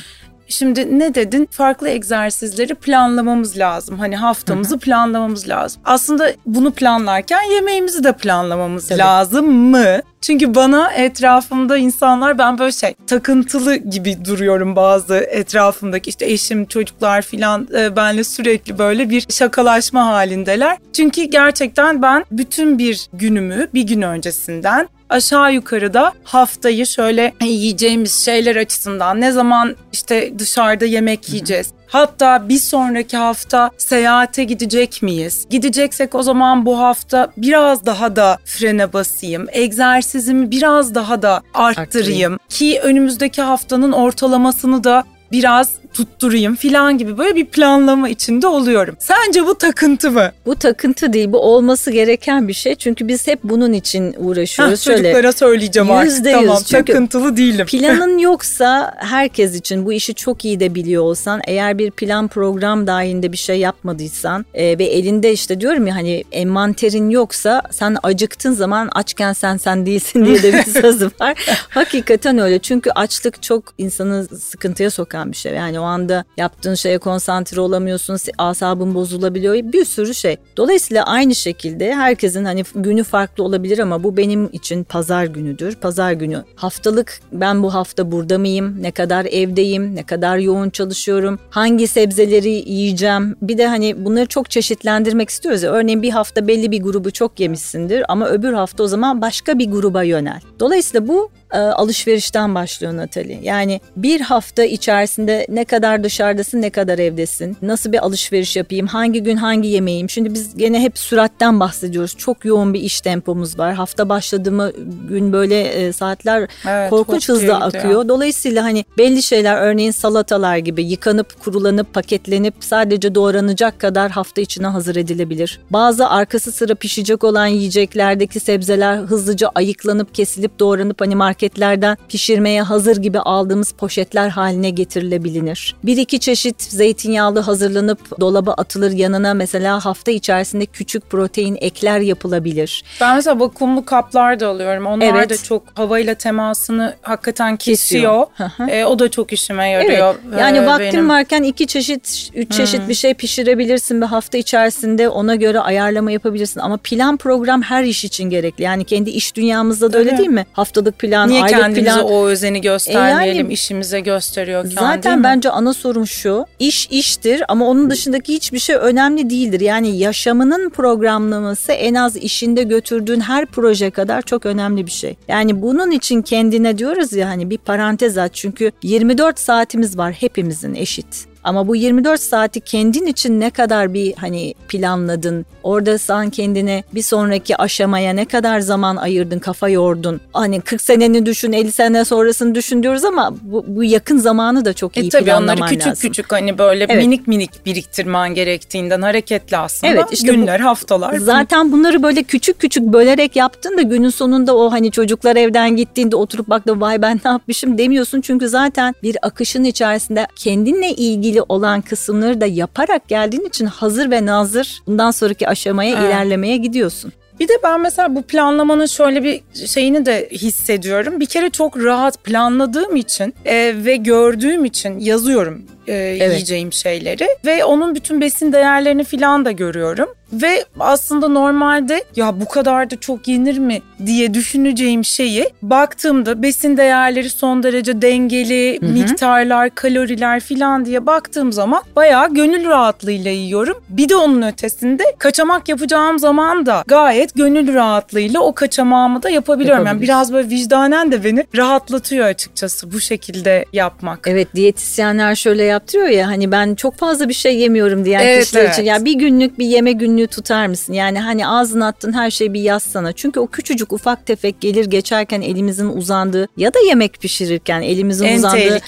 Şimdi ne dedin? Farklı egzersizleri planlamamız lazım. Hani haftamızı Hı-hı. planlamamız lazım. Aslında bunu planlarken yemeğimizi de planlamamız Tabii. lazım mı? Çünkü bana etrafımda insanlar ben böyle şey takıntılı gibi duruyorum bazı etrafımdaki işte eşim çocuklar filan e, benle sürekli böyle bir şakalaşma halindeler. Çünkü gerçekten ben bütün bir günümü bir gün öncesinden aşağı yukarı da haftayı şöyle yiyeceğimiz şeyler açısından ne zaman işte dışarıda yemek yiyeceğiz. Hatta bir sonraki hafta seyahate gidecek miyiz? Gideceksek o zaman bu hafta biraz daha da frene basayım. Egzersizimi biraz daha da arttırayım. arttırayım. Ki önümüzdeki haftanın ortalamasını da biraz tutturayım filan gibi böyle bir planlama içinde oluyorum. Sence bu takıntı mı? Bu takıntı değil bu olması gereken bir şey. Çünkü biz hep bunun için uğraşıyoruz. Heh, Şöyle, çocuklara söyleyeceğim artık tamam Çünkü takıntılı değilim. Planın *laughs* yoksa herkes için bu işi çok iyi de biliyor olsan eğer bir plan program dahilinde bir şey yapmadıysan e, ve elinde işte diyorum ya hani envanterin yoksa sen acıktığın zaman açken sen sen değilsin diye de bir *laughs* sözü var. Hakikaten öyle çünkü açlık çok insanı sıkıntıya sokan bir şey. Yani o anda yaptığın şeye konsantre olamıyorsun, asabın bozulabiliyor. Bir sürü şey. Dolayısıyla aynı şekilde herkesin hani günü farklı olabilir ama bu benim için pazar günüdür. Pazar günü haftalık ben bu hafta burada mıyım? Ne kadar evdeyim? Ne kadar yoğun çalışıyorum? Hangi sebzeleri yiyeceğim? Bir de hani bunları çok çeşitlendirmek istiyoruz ya. Örneğin bir hafta belli bir grubu çok yemişsindir ama öbür hafta o zaman başka bir gruba yönel. Dolayısıyla bu e, alışverişten başlıyor Natali. Yani bir hafta içerisinde ne kadar dışarıdasın ne kadar evdesin. Nasıl bir alışveriş yapayım? Hangi gün hangi yemeğim? Şimdi biz gene hep süratten bahsediyoruz. Çok yoğun bir iş tempomuz var. Hafta başladığımı gün böyle e, saatler evet, korkunç hızla akıyor. Ya. Dolayısıyla hani belli şeyler örneğin salatalar gibi yıkanıp kurulanıp paketlenip sadece doğranacak kadar hafta içine hazır edilebilir. Bazı arkası sıra pişecek olan yiyeceklerdeki sebzeler hızlıca ayıklanıp kesilip doğranıp hani market marketlerden pişirmeye hazır gibi aldığımız poşetler haline getirilebilir. Bir iki çeşit zeytinyağlı hazırlanıp dolaba atılır yanına mesela hafta içerisinde küçük protein ekler yapılabilir. Ben mesela vakumlu kaplar da alıyorum. Onlar evet. da çok havayla temasını hakikaten kesiyor. kesiyor. e, o da çok işime yarıyor. Evet. Yani e, vaktin benim. varken iki çeşit, üç çeşit hmm. bir şey pişirebilirsin ve hafta içerisinde ona göre ayarlama yapabilirsin. Ama plan program her iş için gerekli. Yani kendi iş dünyamızda da öyle değil mi? Haftalık plan, Niye kendimize plan... o özeni göstermeyelim, e yani, işimize gösteriyor kendini. Zaten bence ana sorun şu, iş iştir ama onun dışındaki hiçbir şey önemli değildir. Yani yaşamının programlaması en az işinde götürdüğün her proje kadar çok önemli bir şey. Yani bunun için kendine diyoruz ya hani bir parantez aç çünkü 24 saatimiz var hepimizin eşit. Ama bu 24 saati kendin için ne kadar bir hani planladın? Orada sen kendine bir sonraki aşamaya ne kadar zaman ayırdın, kafa yordun? Hani 40 seneni düşün, 50 sene sonrasını düşün diyoruz ama bu, bu yakın zamanı da çok e iyi e, tabii planlaman onları küçük lazım. küçük hani böyle evet. minik minik biriktirmen gerektiğinden hareketli aslında. Evet, işte günler, bu, haftalar. Zaten bunları böyle küçük küçük bölerek yaptın da günün sonunda o hani çocuklar evden gittiğinde oturup baktı vay ben ne yapmışım demiyorsun. Çünkü zaten bir akışın içerisinde kendinle ilgili ilgili olan kısımları da yaparak geldiğin için hazır ve nazır bundan sonraki aşamaya evet. ilerlemeye gidiyorsun. Bir de ben mesela bu planlamanın şöyle bir şeyini de hissediyorum. Bir kere çok rahat planladığım için e, ve gördüğüm için yazıyorum e, evet. yiyeceğim şeyleri ve onun bütün besin değerlerini falan da görüyorum. Ve aslında normalde ya bu kadar da çok yenir mi diye düşüneceğim şeyi baktığımda besin değerleri son derece dengeli, Hı-hı. miktarlar, kaloriler filan diye baktığım zaman bayağı gönül rahatlığıyla yiyorum. Bir de onun ötesinde kaçamak yapacağım zaman da gayet gönül rahatlığıyla o kaçamağımı da yapabiliyorum. Yani biraz böyle vicdanen de beni rahatlatıyor açıkçası bu şekilde yapmak. Evet diyetisyenler şöyle yaptırıyor ya hani ben çok fazla bir şey yemiyorum diyen evet, kişiler evet. için. Yani bir günlük bir yeme günlüğü tutar mısın? Yani hani ağzına attın her şeyi bir yazsana. Çünkü o küçücük ufak tefek gelir geçerken elimizin uzandığı ya da yemek pişirirken elimizin en uzandığı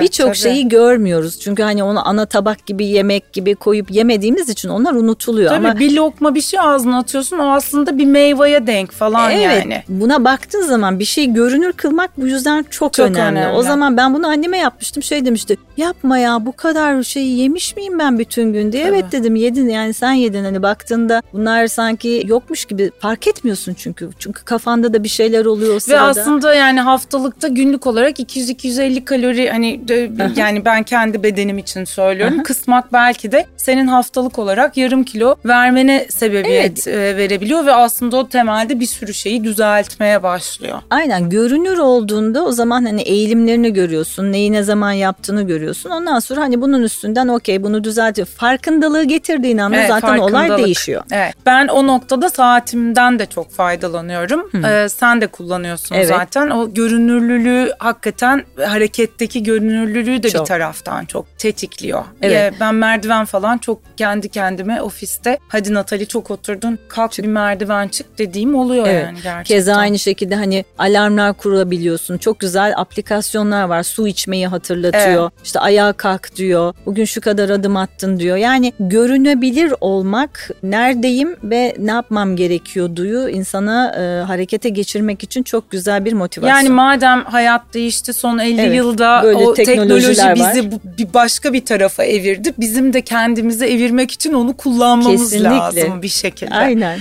birçok şeyi görmüyoruz. Çünkü hani onu ana tabak gibi yemek gibi koyup yemediğimiz için onlar unutuluyor. Tabii Ama bir lokma bir şey ağzına atıyorsun o aslında bir meyveye denk falan evet, yani. Buna baktığın zaman bir şey görünür kılmak bu yüzden çok, çok önemli. önemli. O zaman ben bunu anneme yapmıştım şey demişti. Yapma ya bu kadar şeyi yemiş miyim ben bütün gün diye. Tabii. Evet dedim yedin yani sen yedin hani bak baktığında bunlar sanki yokmuş gibi fark etmiyorsun çünkü. Çünkü kafanda da bir şeyler oluyor o sırada. Ve aslında yani haftalıkta günlük olarak 200-250 kalori hani de, yani ben kendi bedenim için söylüyorum. Kısmak belki de senin haftalık olarak yarım kilo vermene sebebiyet evet. E, verebiliyor ve aslında o temelde bir sürü şeyi düzeltmeye başlıyor. Aynen görünür olduğunda o zaman hani eğilimlerini görüyorsun, neyi ne zaman yaptığını görüyorsun. Ondan sonra hani bunun üstünden okey bunu düzeltiyor. Farkındalığı getirdiğin anda evet, zaten olay değişiyor. Evet. Ben o noktada saatimden de çok faydalanıyorum. Ee, sen de kullanıyorsun evet. zaten. O görünürlülüğü hakikaten hareketteki görünürlülüğü de çok. bir taraftan çok tetikliyor. Evet. Ee, ben merdiven falan çok kendi kendime ofiste hadi Natali çok oturdun kalk çık. bir merdiven çık dediğim oluyor evet. yani gerçekten. Keza aynı şekilde hani alarmlar kurabiliyorsun. Çok güzel aplikasyonlar var. Su içmeyi hatırlatıyor. Evet. İşte ayağa kalk diyor. Bugün şu kadar adım attın diyor. Yani görünebilir olmak neredeyim ve ne yapmam gerekiyor duyu insana e, harekete geçirmek için çok güzel bir motivasyon. Yani madem hayat değişti son 50 evet, yılda o teknoloji bizi bu, bir başka bir tarafa evirdi. Bizim de kendimizi evirmek için onu kullanmamız Kesinlikle. lazım bir şekilde. Aynen.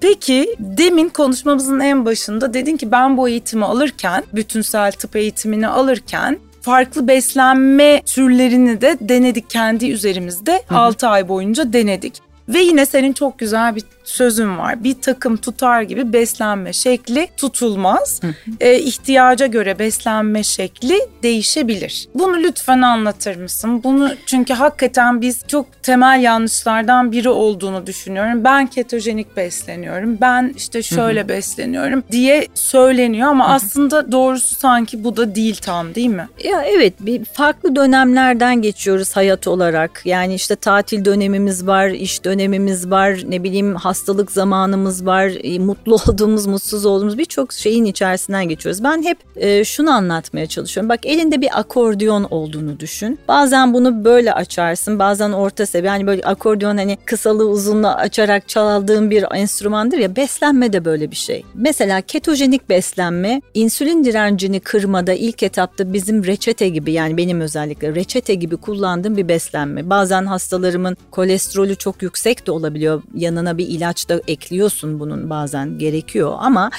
Peki demin konuşmamızın en başında dedin ki ben bu eğitimi alırken, bütünsel tıp eğitimini alırken farklı beslenme türlerini de denedik kendi üzerimizde. Hı hı. 6 ay boyunca denedik. Ve yine senin çok güzel bir sözüm var. Bir takım tutar gibi beslenme şekli tutulmaz. e, ihtiyaca göre beslenme şekli değişebilir. Bunu lütfen anlatır mısın? Bunu çünkü hakikaten biz çok temel yanlışlardan biri olduğunu düşünüyorum. Ben ketojenik besleniyorum. Ben işte şöyle besleniyorum diye söyleniyor ama aslında doğrusu sanki bu da değil tam değil mi? Ya evet bir farklı dönemlerden geçiyoruz hayat olarak. Yani işte tatil dönemimiz var, iş dönemimiz var, ne bileyim hastalık zamanımız var, e, mutlu *laughs* olduğumuz, mutsuz olduğumuz birçok şeyin içerisinden geçiyoruz. Ben hep e, şunu anlatmaya çalışıyorum. Bak elinde bir akordeon olduğunu düşün. Bazen bunu böyle açarsın, bazen orta seviye. Yani böyle akordeon hani kısalı uzunlu açarak çaldığın bir enstrümandır ya. Beslenme de böyle bir şey. Mesela ketojenik beslenme insülin direncini kırmada ilk etapta bizim reçete gibi yani benim özellikle reçete gibi kullandığım bir beslenme. Bazen hastalarımın kolesterolü çok yüksek de olabiliyor. Yanına bir ilaç ilaç da ekliyorsun bunun bazen gerekiyor ama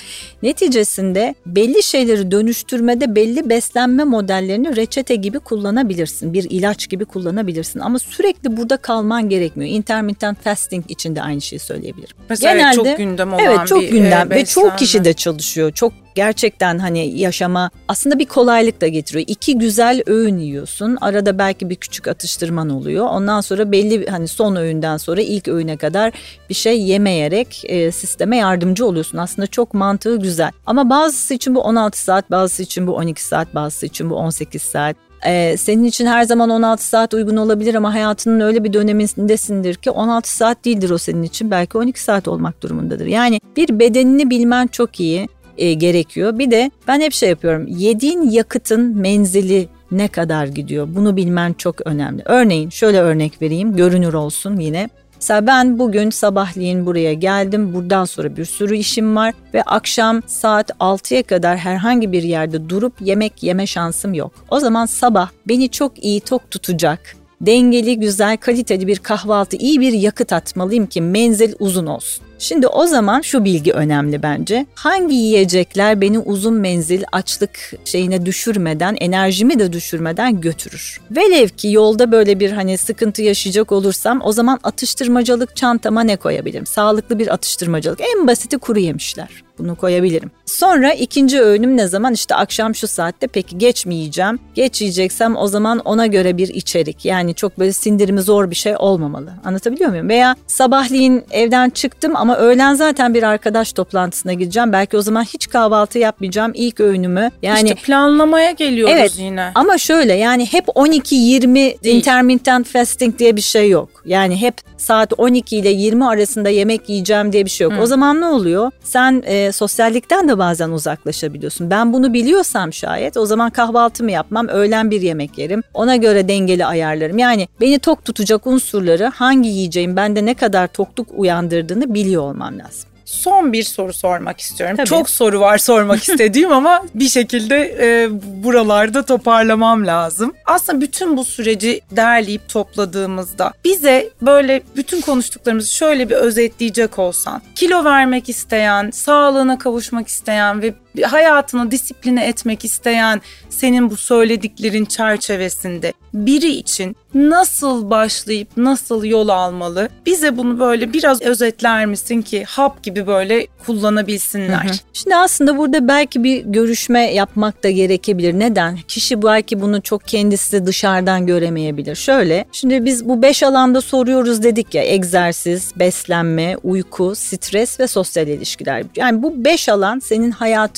neticesinde belli şeyleri dönüştürmede belli beslenme modellerini reçete gibi kullanabilirsin. Bir ilaç gibi kullanabilirsin ama sürekli burada kalman gerekmiyor. Intermittent fasting için de aynı şeyi söyleyebilirim. Mesela Genelde, çok gündem olan evet, çok bir gündem e, ve çok kişi de çalışıyor. Çok gerçekten hani yaşama aslında bir kolaylık da getiriyor. İki güzel öğün yiyorsun. Arada belki bir küçük atıştırman oluyor. Ondan sonra belli hani son öğünden sonra ilk öğüne kadar bir şey yemeyerek e, sisteme yardımcı oluyorsun. Aslında çok mantığı güzel. Ama bazısı için bu 16 saat, bazısı için bu 12 saat, bazısı için bu 18 saat. Ee, senin için her zaman 16 saat uygun olabilir ama hayatının öyle bir dönemindesindir ki 16 saat değildir o senin için. Belki 12 saat olmak durumundadır. Yani bir bedenini bilmen çok iyi e, gerekiyor. Bir de ben hep şey yapıyorum. Yediğin yakıtın menzili ne kadar gidiyor? Bunu bilmen çok önemli. Örneğin şöyle örnek vereyim. Görünür olsun yine. Mesela ben bugün sabahleyin buraya geldim. Buradan sonra bir sürü işim var ve akşam saat 6'ya kadar herhangi bir yerde durup yemek yeme şansım yok. O zaman sabah beni çok iyi tok tutacak dengeli, güzel, kaliteli bir kahvaltı, iyi bir yakıt atmalıyım ki menzil uzun olsun. Şimdi o zaman şu bilgi önemli bence. Hangi yiyecekler beni uzun menzil açlık şeyine düşürmeden, enerjimi de düşürmeden götürür? Velev ki yolda böyle bir hani sıkıntı yaşayacak olursam o zaman atıştırmacılık çantama ne koyabilirim? Sağlıklı bir atıştırmacılık. En basiti kuru yemişler. Bunu koyabilirim. Sonra ikinci öğünüm ne zaman? İşte akşam şu saatte peki geç mi yiyeceğim? Geç yiyeceksem o zaman ona göre bir içerik. Yani çok böyle sindirimi zor bir şey olmamalı. Anlatabiliyor muyum? Veya sabahleyin evden çıktım ama öğlen zaten bir arkadaş toplantısına gideceğim. Belki o zaman hiç kahvaltı yapmayacağım. İlk öğünümü. Yani işte planlamaya geliyoruz evet, yine. Ama şöyle yani hep 12-20 intermittent fasting diye bir şey yok. Yani hep saat 12 ile 20 arasında yemek yiyeceğim diye bir şey yok. Hı. O zaman ne oluyor? Sen e, sosyallikten de bazen uzaklaşabiliyorsun. Ben bunu biliyorsam şayet o zaman kahvaltımı yapmam, öğlen bir yemek yerim. Ona göre dengeli ayarlarım. Yani beni tok tutacak unsurları hangi yiyeceğim bende ne kadar tokluk uyandırdığını biliyor olmam lazım son bir soru sormak istiyorum. Tabii. Çok soru var sormak *laughs* istediğim ama bir şekilde e, buralarda toparlamam lazım. Aslında bütün bu süreci derleyip topladığımızda bize böyle bütün konuştuklarımızı şöyle bir özetleyecek olsan. Kilo vermek isteyen, sağlığına kavuşmak isteyen ve hayatını disipline etmek isteyen senin bu söylediklerin çerçevesinde biri için nasıl başlayıp nasıl yol almalı? Bize bunu böyle biraz özetler misin ki hap gibi böyle kullanabilsinler? Hı hı. Şimdi aslında burada belki bir görüşme yapmak da gerekebilir. Neden? Kişi belki bunu çok kendisi dışarıdan göremeyebilir. Şöyle, şimdi biz bu beş alanda soruyoruz dedik ya egzersiz, beslenme, uyku, stres ve sosyal ilişkiler. Yani bu beş alan senin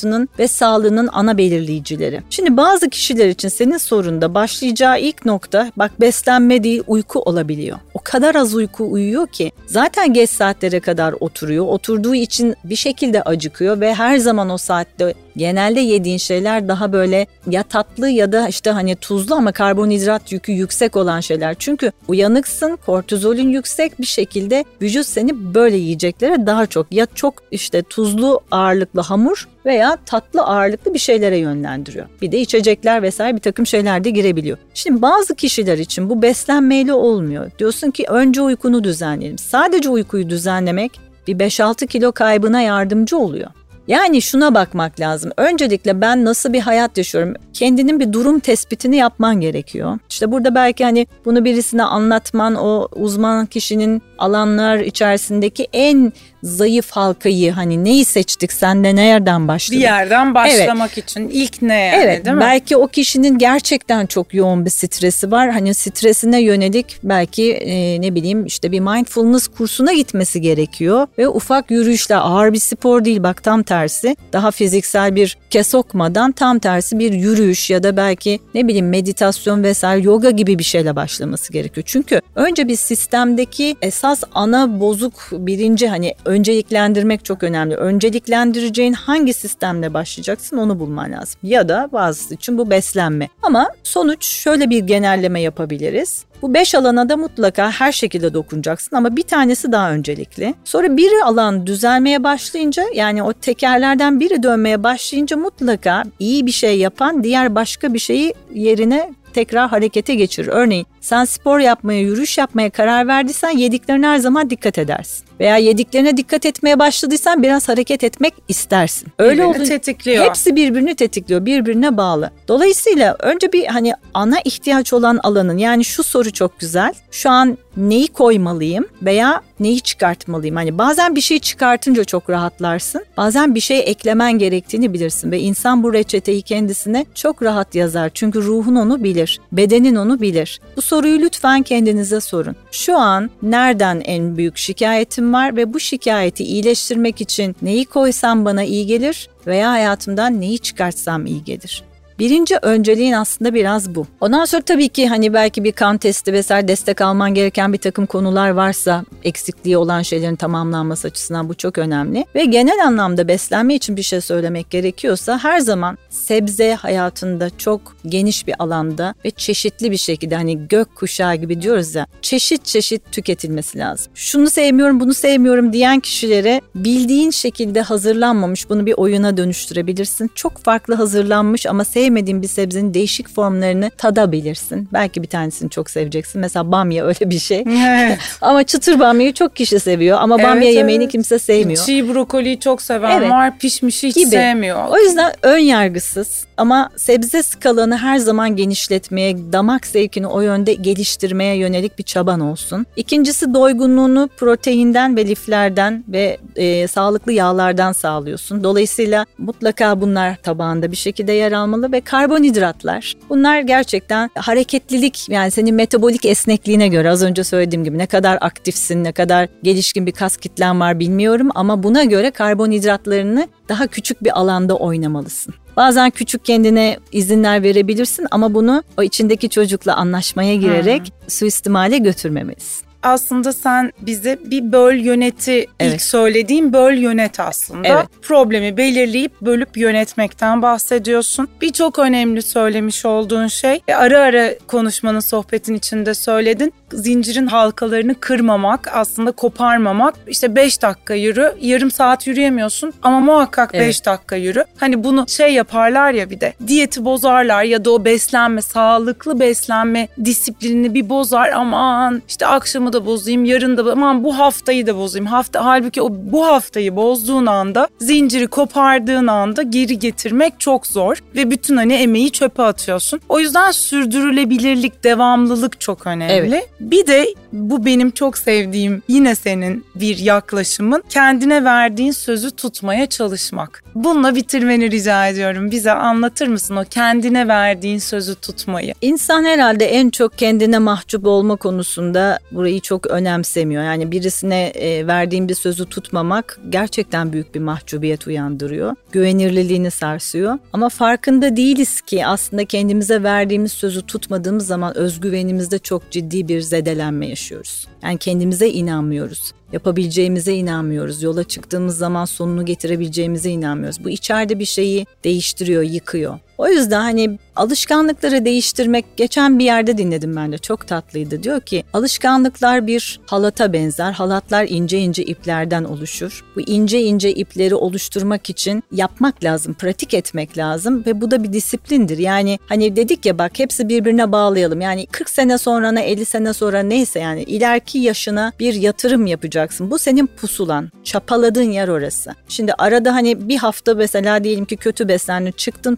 hayatının ve sağlığının ana belirleyicileri. Şimdi bazı kişiler için senin sorunda başlayacağı ilk nokta bak beslenme değil uyku olabiliyor. O kadar az uyku uyuyor ki zaten geç saatlere kadar oturuyor. Oturduğu için bir şekilde acıkıyor ve her zaman o saatte genelde yediğin şeyler daha böyle ya tatlı ya da işte hani tuzlu ama karbonhidrat yükü yüksek olan şeyler. Çünkü uyanıksın, kortizolün yüksek bir şekilde vücut seni böyle yiyeceklere daha çok ya çok işte tuzlu ağırlıklı hamur veya tatlı ağırlıklı bir şeylere yönlendiriyor. Bir de içecekler vesaire bir takım şeyler de girebiliyor. Şimdi bazı kişiler için bu beslenmeyle olmuyor. Diyorsun ki önce uykunu düzenleyelim. Sadece uykuyu düzenlemek bir 5-6 kilo kaybına yardımcı oluyor. Yani şuna bakmak lazım. Öncelikle ben nasıl bir hayat yaşıyorum? Kendinin bir durum tespitini yapman gerekiyor. İşte burada belki hani bunu birisine anlatman o uzman kişinin alanlar içerisindeki en zayıf halkayı hani neyi seçtik sen de nereden başladın? Bir yerden başlamak evet. için ilk ne yani evet, değil mi? Belki o kişinin gerçekten çok yoğun bir stresi var. Hani stresine yönelik belki e, ne bileyim işte bir mindfulness kursuna gitmesi gerekiyor ve ufak yürüyüşle ağır bir spor değil bak tam tersi daha fiziksel bir kes sokmadan tam tersi bir yürüyüş ya da belki ne bileyim meditasyon vesaire yoga gibi bir şeyle başlaması gerekiyor. Çünkü önce bir sistemdeki esas ana bozuk birinci hani önceliklendirmek çok önemli. Önceliklendireceğin hangi sistemle başlayacaksın onu bulman lazım. Ya da bazısı için bu beslenme. Ama sonuç şöyle bir genelleme yapabiliriz. Bu beş alana da mutlaka her şekilde dokunacaksın ama bir tanesi daha öncelikli. Sonra biri alan düzelmeye başlayınca yani o tekerlerden biri dönmeye başlayınca mutlaka iyi bir şey yapan diğer başka bir şeyi yerine tekrar harekete geçirir. Örneğin sen spor yapmaya, yürüyüş yapmaya karar verdiysen yediklerine her zaman dikkat edersin. Veya yediklerine dikkat etmeye başladıysan biraz hareket etmek istersin. Öyle oldu. tetikliyor. Hepsi birbirini tetikliyor, birbirine bağlı. Dolayısıyla önce bir hani ana ihtiyaç olan alanın yani şu soru çok güzel. Şu an neyi koymalıyım veya neyi çıkartmalıyım? Hani bazen bir şey çıkartınca çok rahatlarsın. Bazen bir şey eklemen gerektiğini bilirsin ve insan bu reçeteyi kendisine çok rahat yazar. Çünkü ruhun onu bilir, bedenin onu bilir. Bu soruyu lütfen kendinize sorun. Şu an nereden en büyük şikayetim var ve bu şikayeti iyileştirmek için neyi koysam bana iyi gelir veya hayatımdan neyi çıkartsam iyi gelir? Birinci önceliğin aslında biraz bu. Ondan sonra tabii ki hani belki bir kan testi vesaire destek alman gereken bir takım konular varsa eksikliği olan şeylerin tamamlanması açısından bu çok önemli. Ve genel anlamda beslenme için bir şey söylemek gerekiyorsa her zaman sebze hayatında çok geniş bir alanda ve çeşitli bir şekilde hani gök kuşağı gibi diyoruz ya çeşit çeşit tüketilmesi lazım. Şunu sevmiyorum bunu sevmiyorum diyen kişilere bildiğin şekilde hazırlanmamış bunu bir oyuna dönüştürebilirsin. Çok farklı hazırlanmış ama sev sevmediğin bir sebzenin değişik formlarını tadabilirsin. Belki bir tanesini çok seveceksin. Mesela bamya öyle bir şey. Evet. *laughs* ama çıtır bamyayı çok kişi seviyor ama evet, bamya evet. yemeğini kimse sevmiyor. Çiğ brokoliyi çok seven evet. var, pişmişi hiç gibi. sevmiyor. O yüzden ön yargısız ama sebze skalanı her zaman genişletmeye, damak zevkini o yönde geliştirmeye yönelik bir çaban olsun. İkincisi doygunluğunu proteinden ve liflerden ve e, sağlıklı yağlardan sağlıyorsun. Dolayısıyla mutlaka bunlar tabağında bir şekilde yer almalı ve ve karbonhidratlar. Bunlar gerçekten hareketlilik yani senin metabolik esnekliğine göre az önce söylediğim gibi ne kadar aktifsin, ne kadar gelişkin bir kas kitlen var bilmiyorum ama buna göre karbonhidratlarını daha küçük bir alanda oynamalısın. Bazen küçük kendine izinler verebilirsin ama bunu o içindeki çocukla anlaşmaya girerek hmm. suistimale götürmemelisin aslında sen bize bir böl yöneti evet. ilk söylediğim böl yönet aslında. Evet. Problemi belirleyip bölüp yönetmekten bahsediyorsun. Bir çok önemli söylemiş olduğun şey ara ara konuşmanın sohbetin içinde söyledin. Zincirin halkalarını kırmamak, aslında koparmamak. İşte 5 dakika yürü, yarım saat yürüyemiyorsun ama muhakkak 5 evet. dakika yürü. Hani bunu şey yaparlar ya bir de diyeti bozarlar ya da o beslenme, sağlıklı beslenme disiplinini bir bozar aman işte akşamı da bozayım, yarın da aman bu haftayı da bozayım. Hafta halbuki o bu haftayı bozduğun anda zinciri kopardığın anda geri getirmek çok zor ve bütün hani emeği çöpe atıyorsun. O yüzden sürdürülebilirlik, devamlılık çok önemli. Evet. Bir de bu benim çok sevdiğim yine senin bir yaklaşımın kendine verdiğin sözü tutmaya çalışmak. Bununla bitirmeni rica ediyorum. Bize anlatır mısın o kendine verdiğin sözü tutmayı? İnsan herhalde en çok kendine mahcup olma konusunda burayı çok önemsemiyor. Yani birisine e, verdiğim bir sözü tutmamak gerçekten büyük bir mahcubiyet uyandırıyor. Güvenirliliğini sarsıyor. Ama farkında değiliz ki aslında kendimize verdiğimiz sözü tutmadığımız zaman özgüvenimizde çok ciddi bir zedelenme yaşıyoruz. Yani kendimize inanmıyoruz. Yapabileceğimize inanmıyoruz. Yola çıktığımız zaman sonunu getirebileceğimize inanmıyoruz. Bu içeride bir şeyi değiştiriyor, yıkıyor. O yüzden hani alışkanlıkları değiştirmek geçen bir yerde dinledim ben de çok tatlıydı. Diyor ki alışkanlıklar bir halata benzer. Halatlar ince ince iplerden oluşur. Bu ince ince ipleri oluşturmak için yapmak lazım, pratik etmek lazım ve bu da bir disiplindir. Yani hani dedik ya bak hepsi birbirine bağlayalım. Yani 40 sene sonra ne 50 sene sonra neyse yani ileriki yaşına bir yatırım yapacaksın. Bu senin pusulan, çapaladığın yer orası. Şimdi arada hani bir hafta mesela diyelim ki kötü beslendin çıktın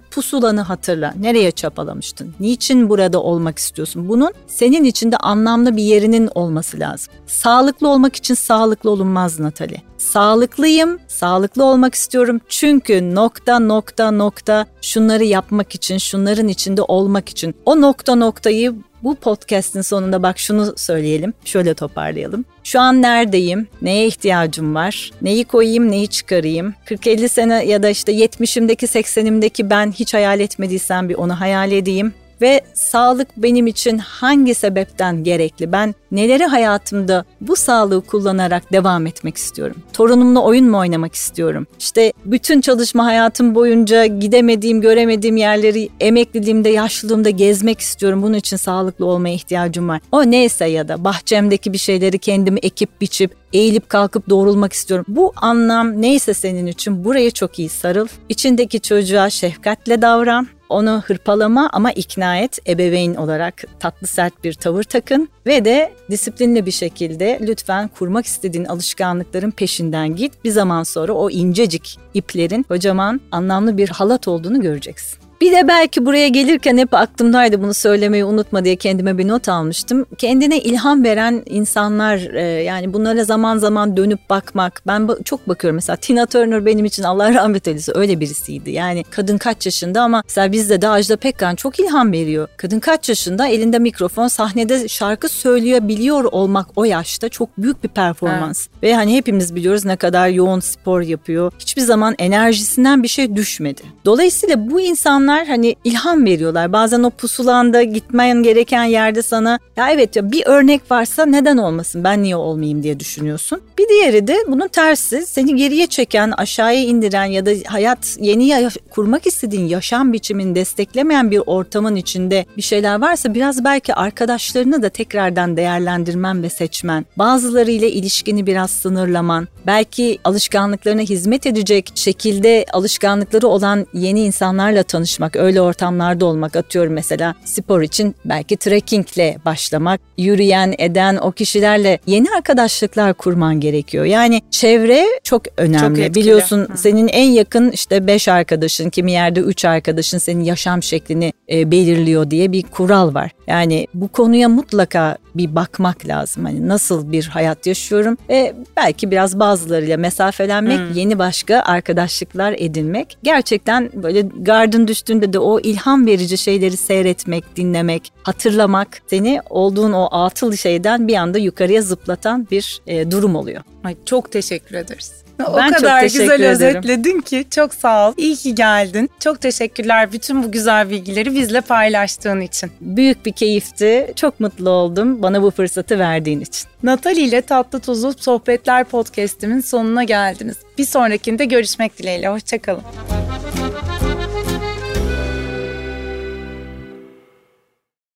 pusulanı hatırla. Nereye çapalamıştın? Niçin burada olmak istiyorsun? Bunun senin içinde anlamlı bir yerinin olması lazım. Sağlıklı olmak için sağlıklı olunmaz Natali. Sağlıklıyım, sağlıklı olmak istiyorum çünkü nokta nokta nokta şunları yapmak için, şunların içinde olmak için. O nokta noktayı bu podcast'in sonunda bak şunu söyleyelim, şöyle toparlayalım. Şu an neredeyim? Neye ihtiyacım var? Neyi koyayım, neyi çıkarayım? 40-50 sene ya da işte 70'imdeki 80'imdeki ben hiç hayal etmediysem bir onu hayal edeyim ve sağlık benim için hangi sebepten gerekli? Ben neleri hayatımda bu sağlığı kullanarak devam etmek istiyorum? Torunumla oyun mu oynamak istiyorum? İşte bütün çalışma hayatım boyunca gidemediğim, göremediğim yerleri emekliliğimde, yaşlılığımda gezmek istiyorum. Bunun için sağlıklı olmaya ihtiyacım var. O neyse ya da bahçemdeki bir şeyleri kendimi ekip biçip eğilip kalkıp doğrulmak istiyorum. Bu anlam neyse senin için buraya çok iyi sarıl. İçindeki çocuğa şefkatle davran onu hırpalama ama ikna et. Ebeveyn olarak tatlı sert bir tavır takın ve de disiplinli bir şekilde lütfen kurmak istediğin alışkanlıkların peşinden git. Bir zaman sonra o incecik iplerin kocaman anlamlı bir halat olduğunu göreceksin. Bir de belki buraya gelirken hep aklımdaydı bunu söylemeyi unutma diye kendime bir not almıştım. Kendine ilham veren insanlar e, yani bunlara zaman zaman dönüp bakmak. Ben çok bakıyorum mesela Tina Turner benim için Allah *laughs* rahmet eylesin öyle birisiydi. Yani kadın kaç yaşında ama mesela bizde de Ajda Pekkan çok ilham veriyor. Kadın kaç yaşında elinde mikrofon sahnede şarkı söyleyebiliyor olmak o yaşta çok büyük bir performans. Evet. Ve hani hepimiz biliyoruz ne kadar yoğun spor yapıyor. Hiçbir zaman enerjisinden bir şey düşmedi. Dolayısıyla bu insanlar insanlar hani ilham veriyorlar. Bazen o pusulanda gitmen gereken yerde sana ya evet ya bir örnek varsa neden olmasın ben niye olmayayım diye düşünüyorsun. Bir diğeri de bunun tersi seni geriye çeken aşağıya indiren ya da hayat yeni kurmak istediğin yaşam biçimini desteklemeyen bir ortamın içinde bir şeyler varsa biraz belki arkadaşlarını da tekrardan değerlendirmen ve seçmen. Bazılarıyla ilişkini biraz sınırlaman. Belki alışkanlıklarına hizmet edecek şekilde alışkanlıkları olan yeni insanlarla tanışman çalışmak, öyle ortamlarda olmak atıyorum mesela spor için belki trekkingle başlamak, yürüyen, eden o kişilerle yeni arkadaşlıklar kurman gerekiyor. Yani çevre çok önemli. Çok Biliyorsun Hı. senin en yakın işte beş arkadaşın, kimi yerde üç arkadaşın senin yaşam şeklini e, belirliyor diye bir kural var. Yani bu konuya mutlaka bir bakmak lazım. Hani nasıl bir hayat yaşıyorum ve belki biraz bazılarıyla mesafelenmek, hmm. yeni başka arkadaşlıklar edinmek. Gerçekten böyle gardın düştüğünde de o ilham verici şeyleri seyretmek, dinlemek, hatırlamak seni olduğun o atıl şeyden bir anda yukarıya zıplatan bir e, durum oluyor. Ay çok teşekkür ederiz. O ben kadar güzel ederim. özetledin ki çok sağ ol. İyi ki geldin. Çok teşekkürler bütün bu güzel bilgileri bizle paylaştığın için. Büyük bir keyifti. Çok mutlu oldum bana bu fırsatı verdiğin için. Natali ile Tatlı Tuzlu Sohbetler podcast'imin sonuna geldiniz. Bir sonrakinde görüşmek dileğiyle. Hoşçakalın.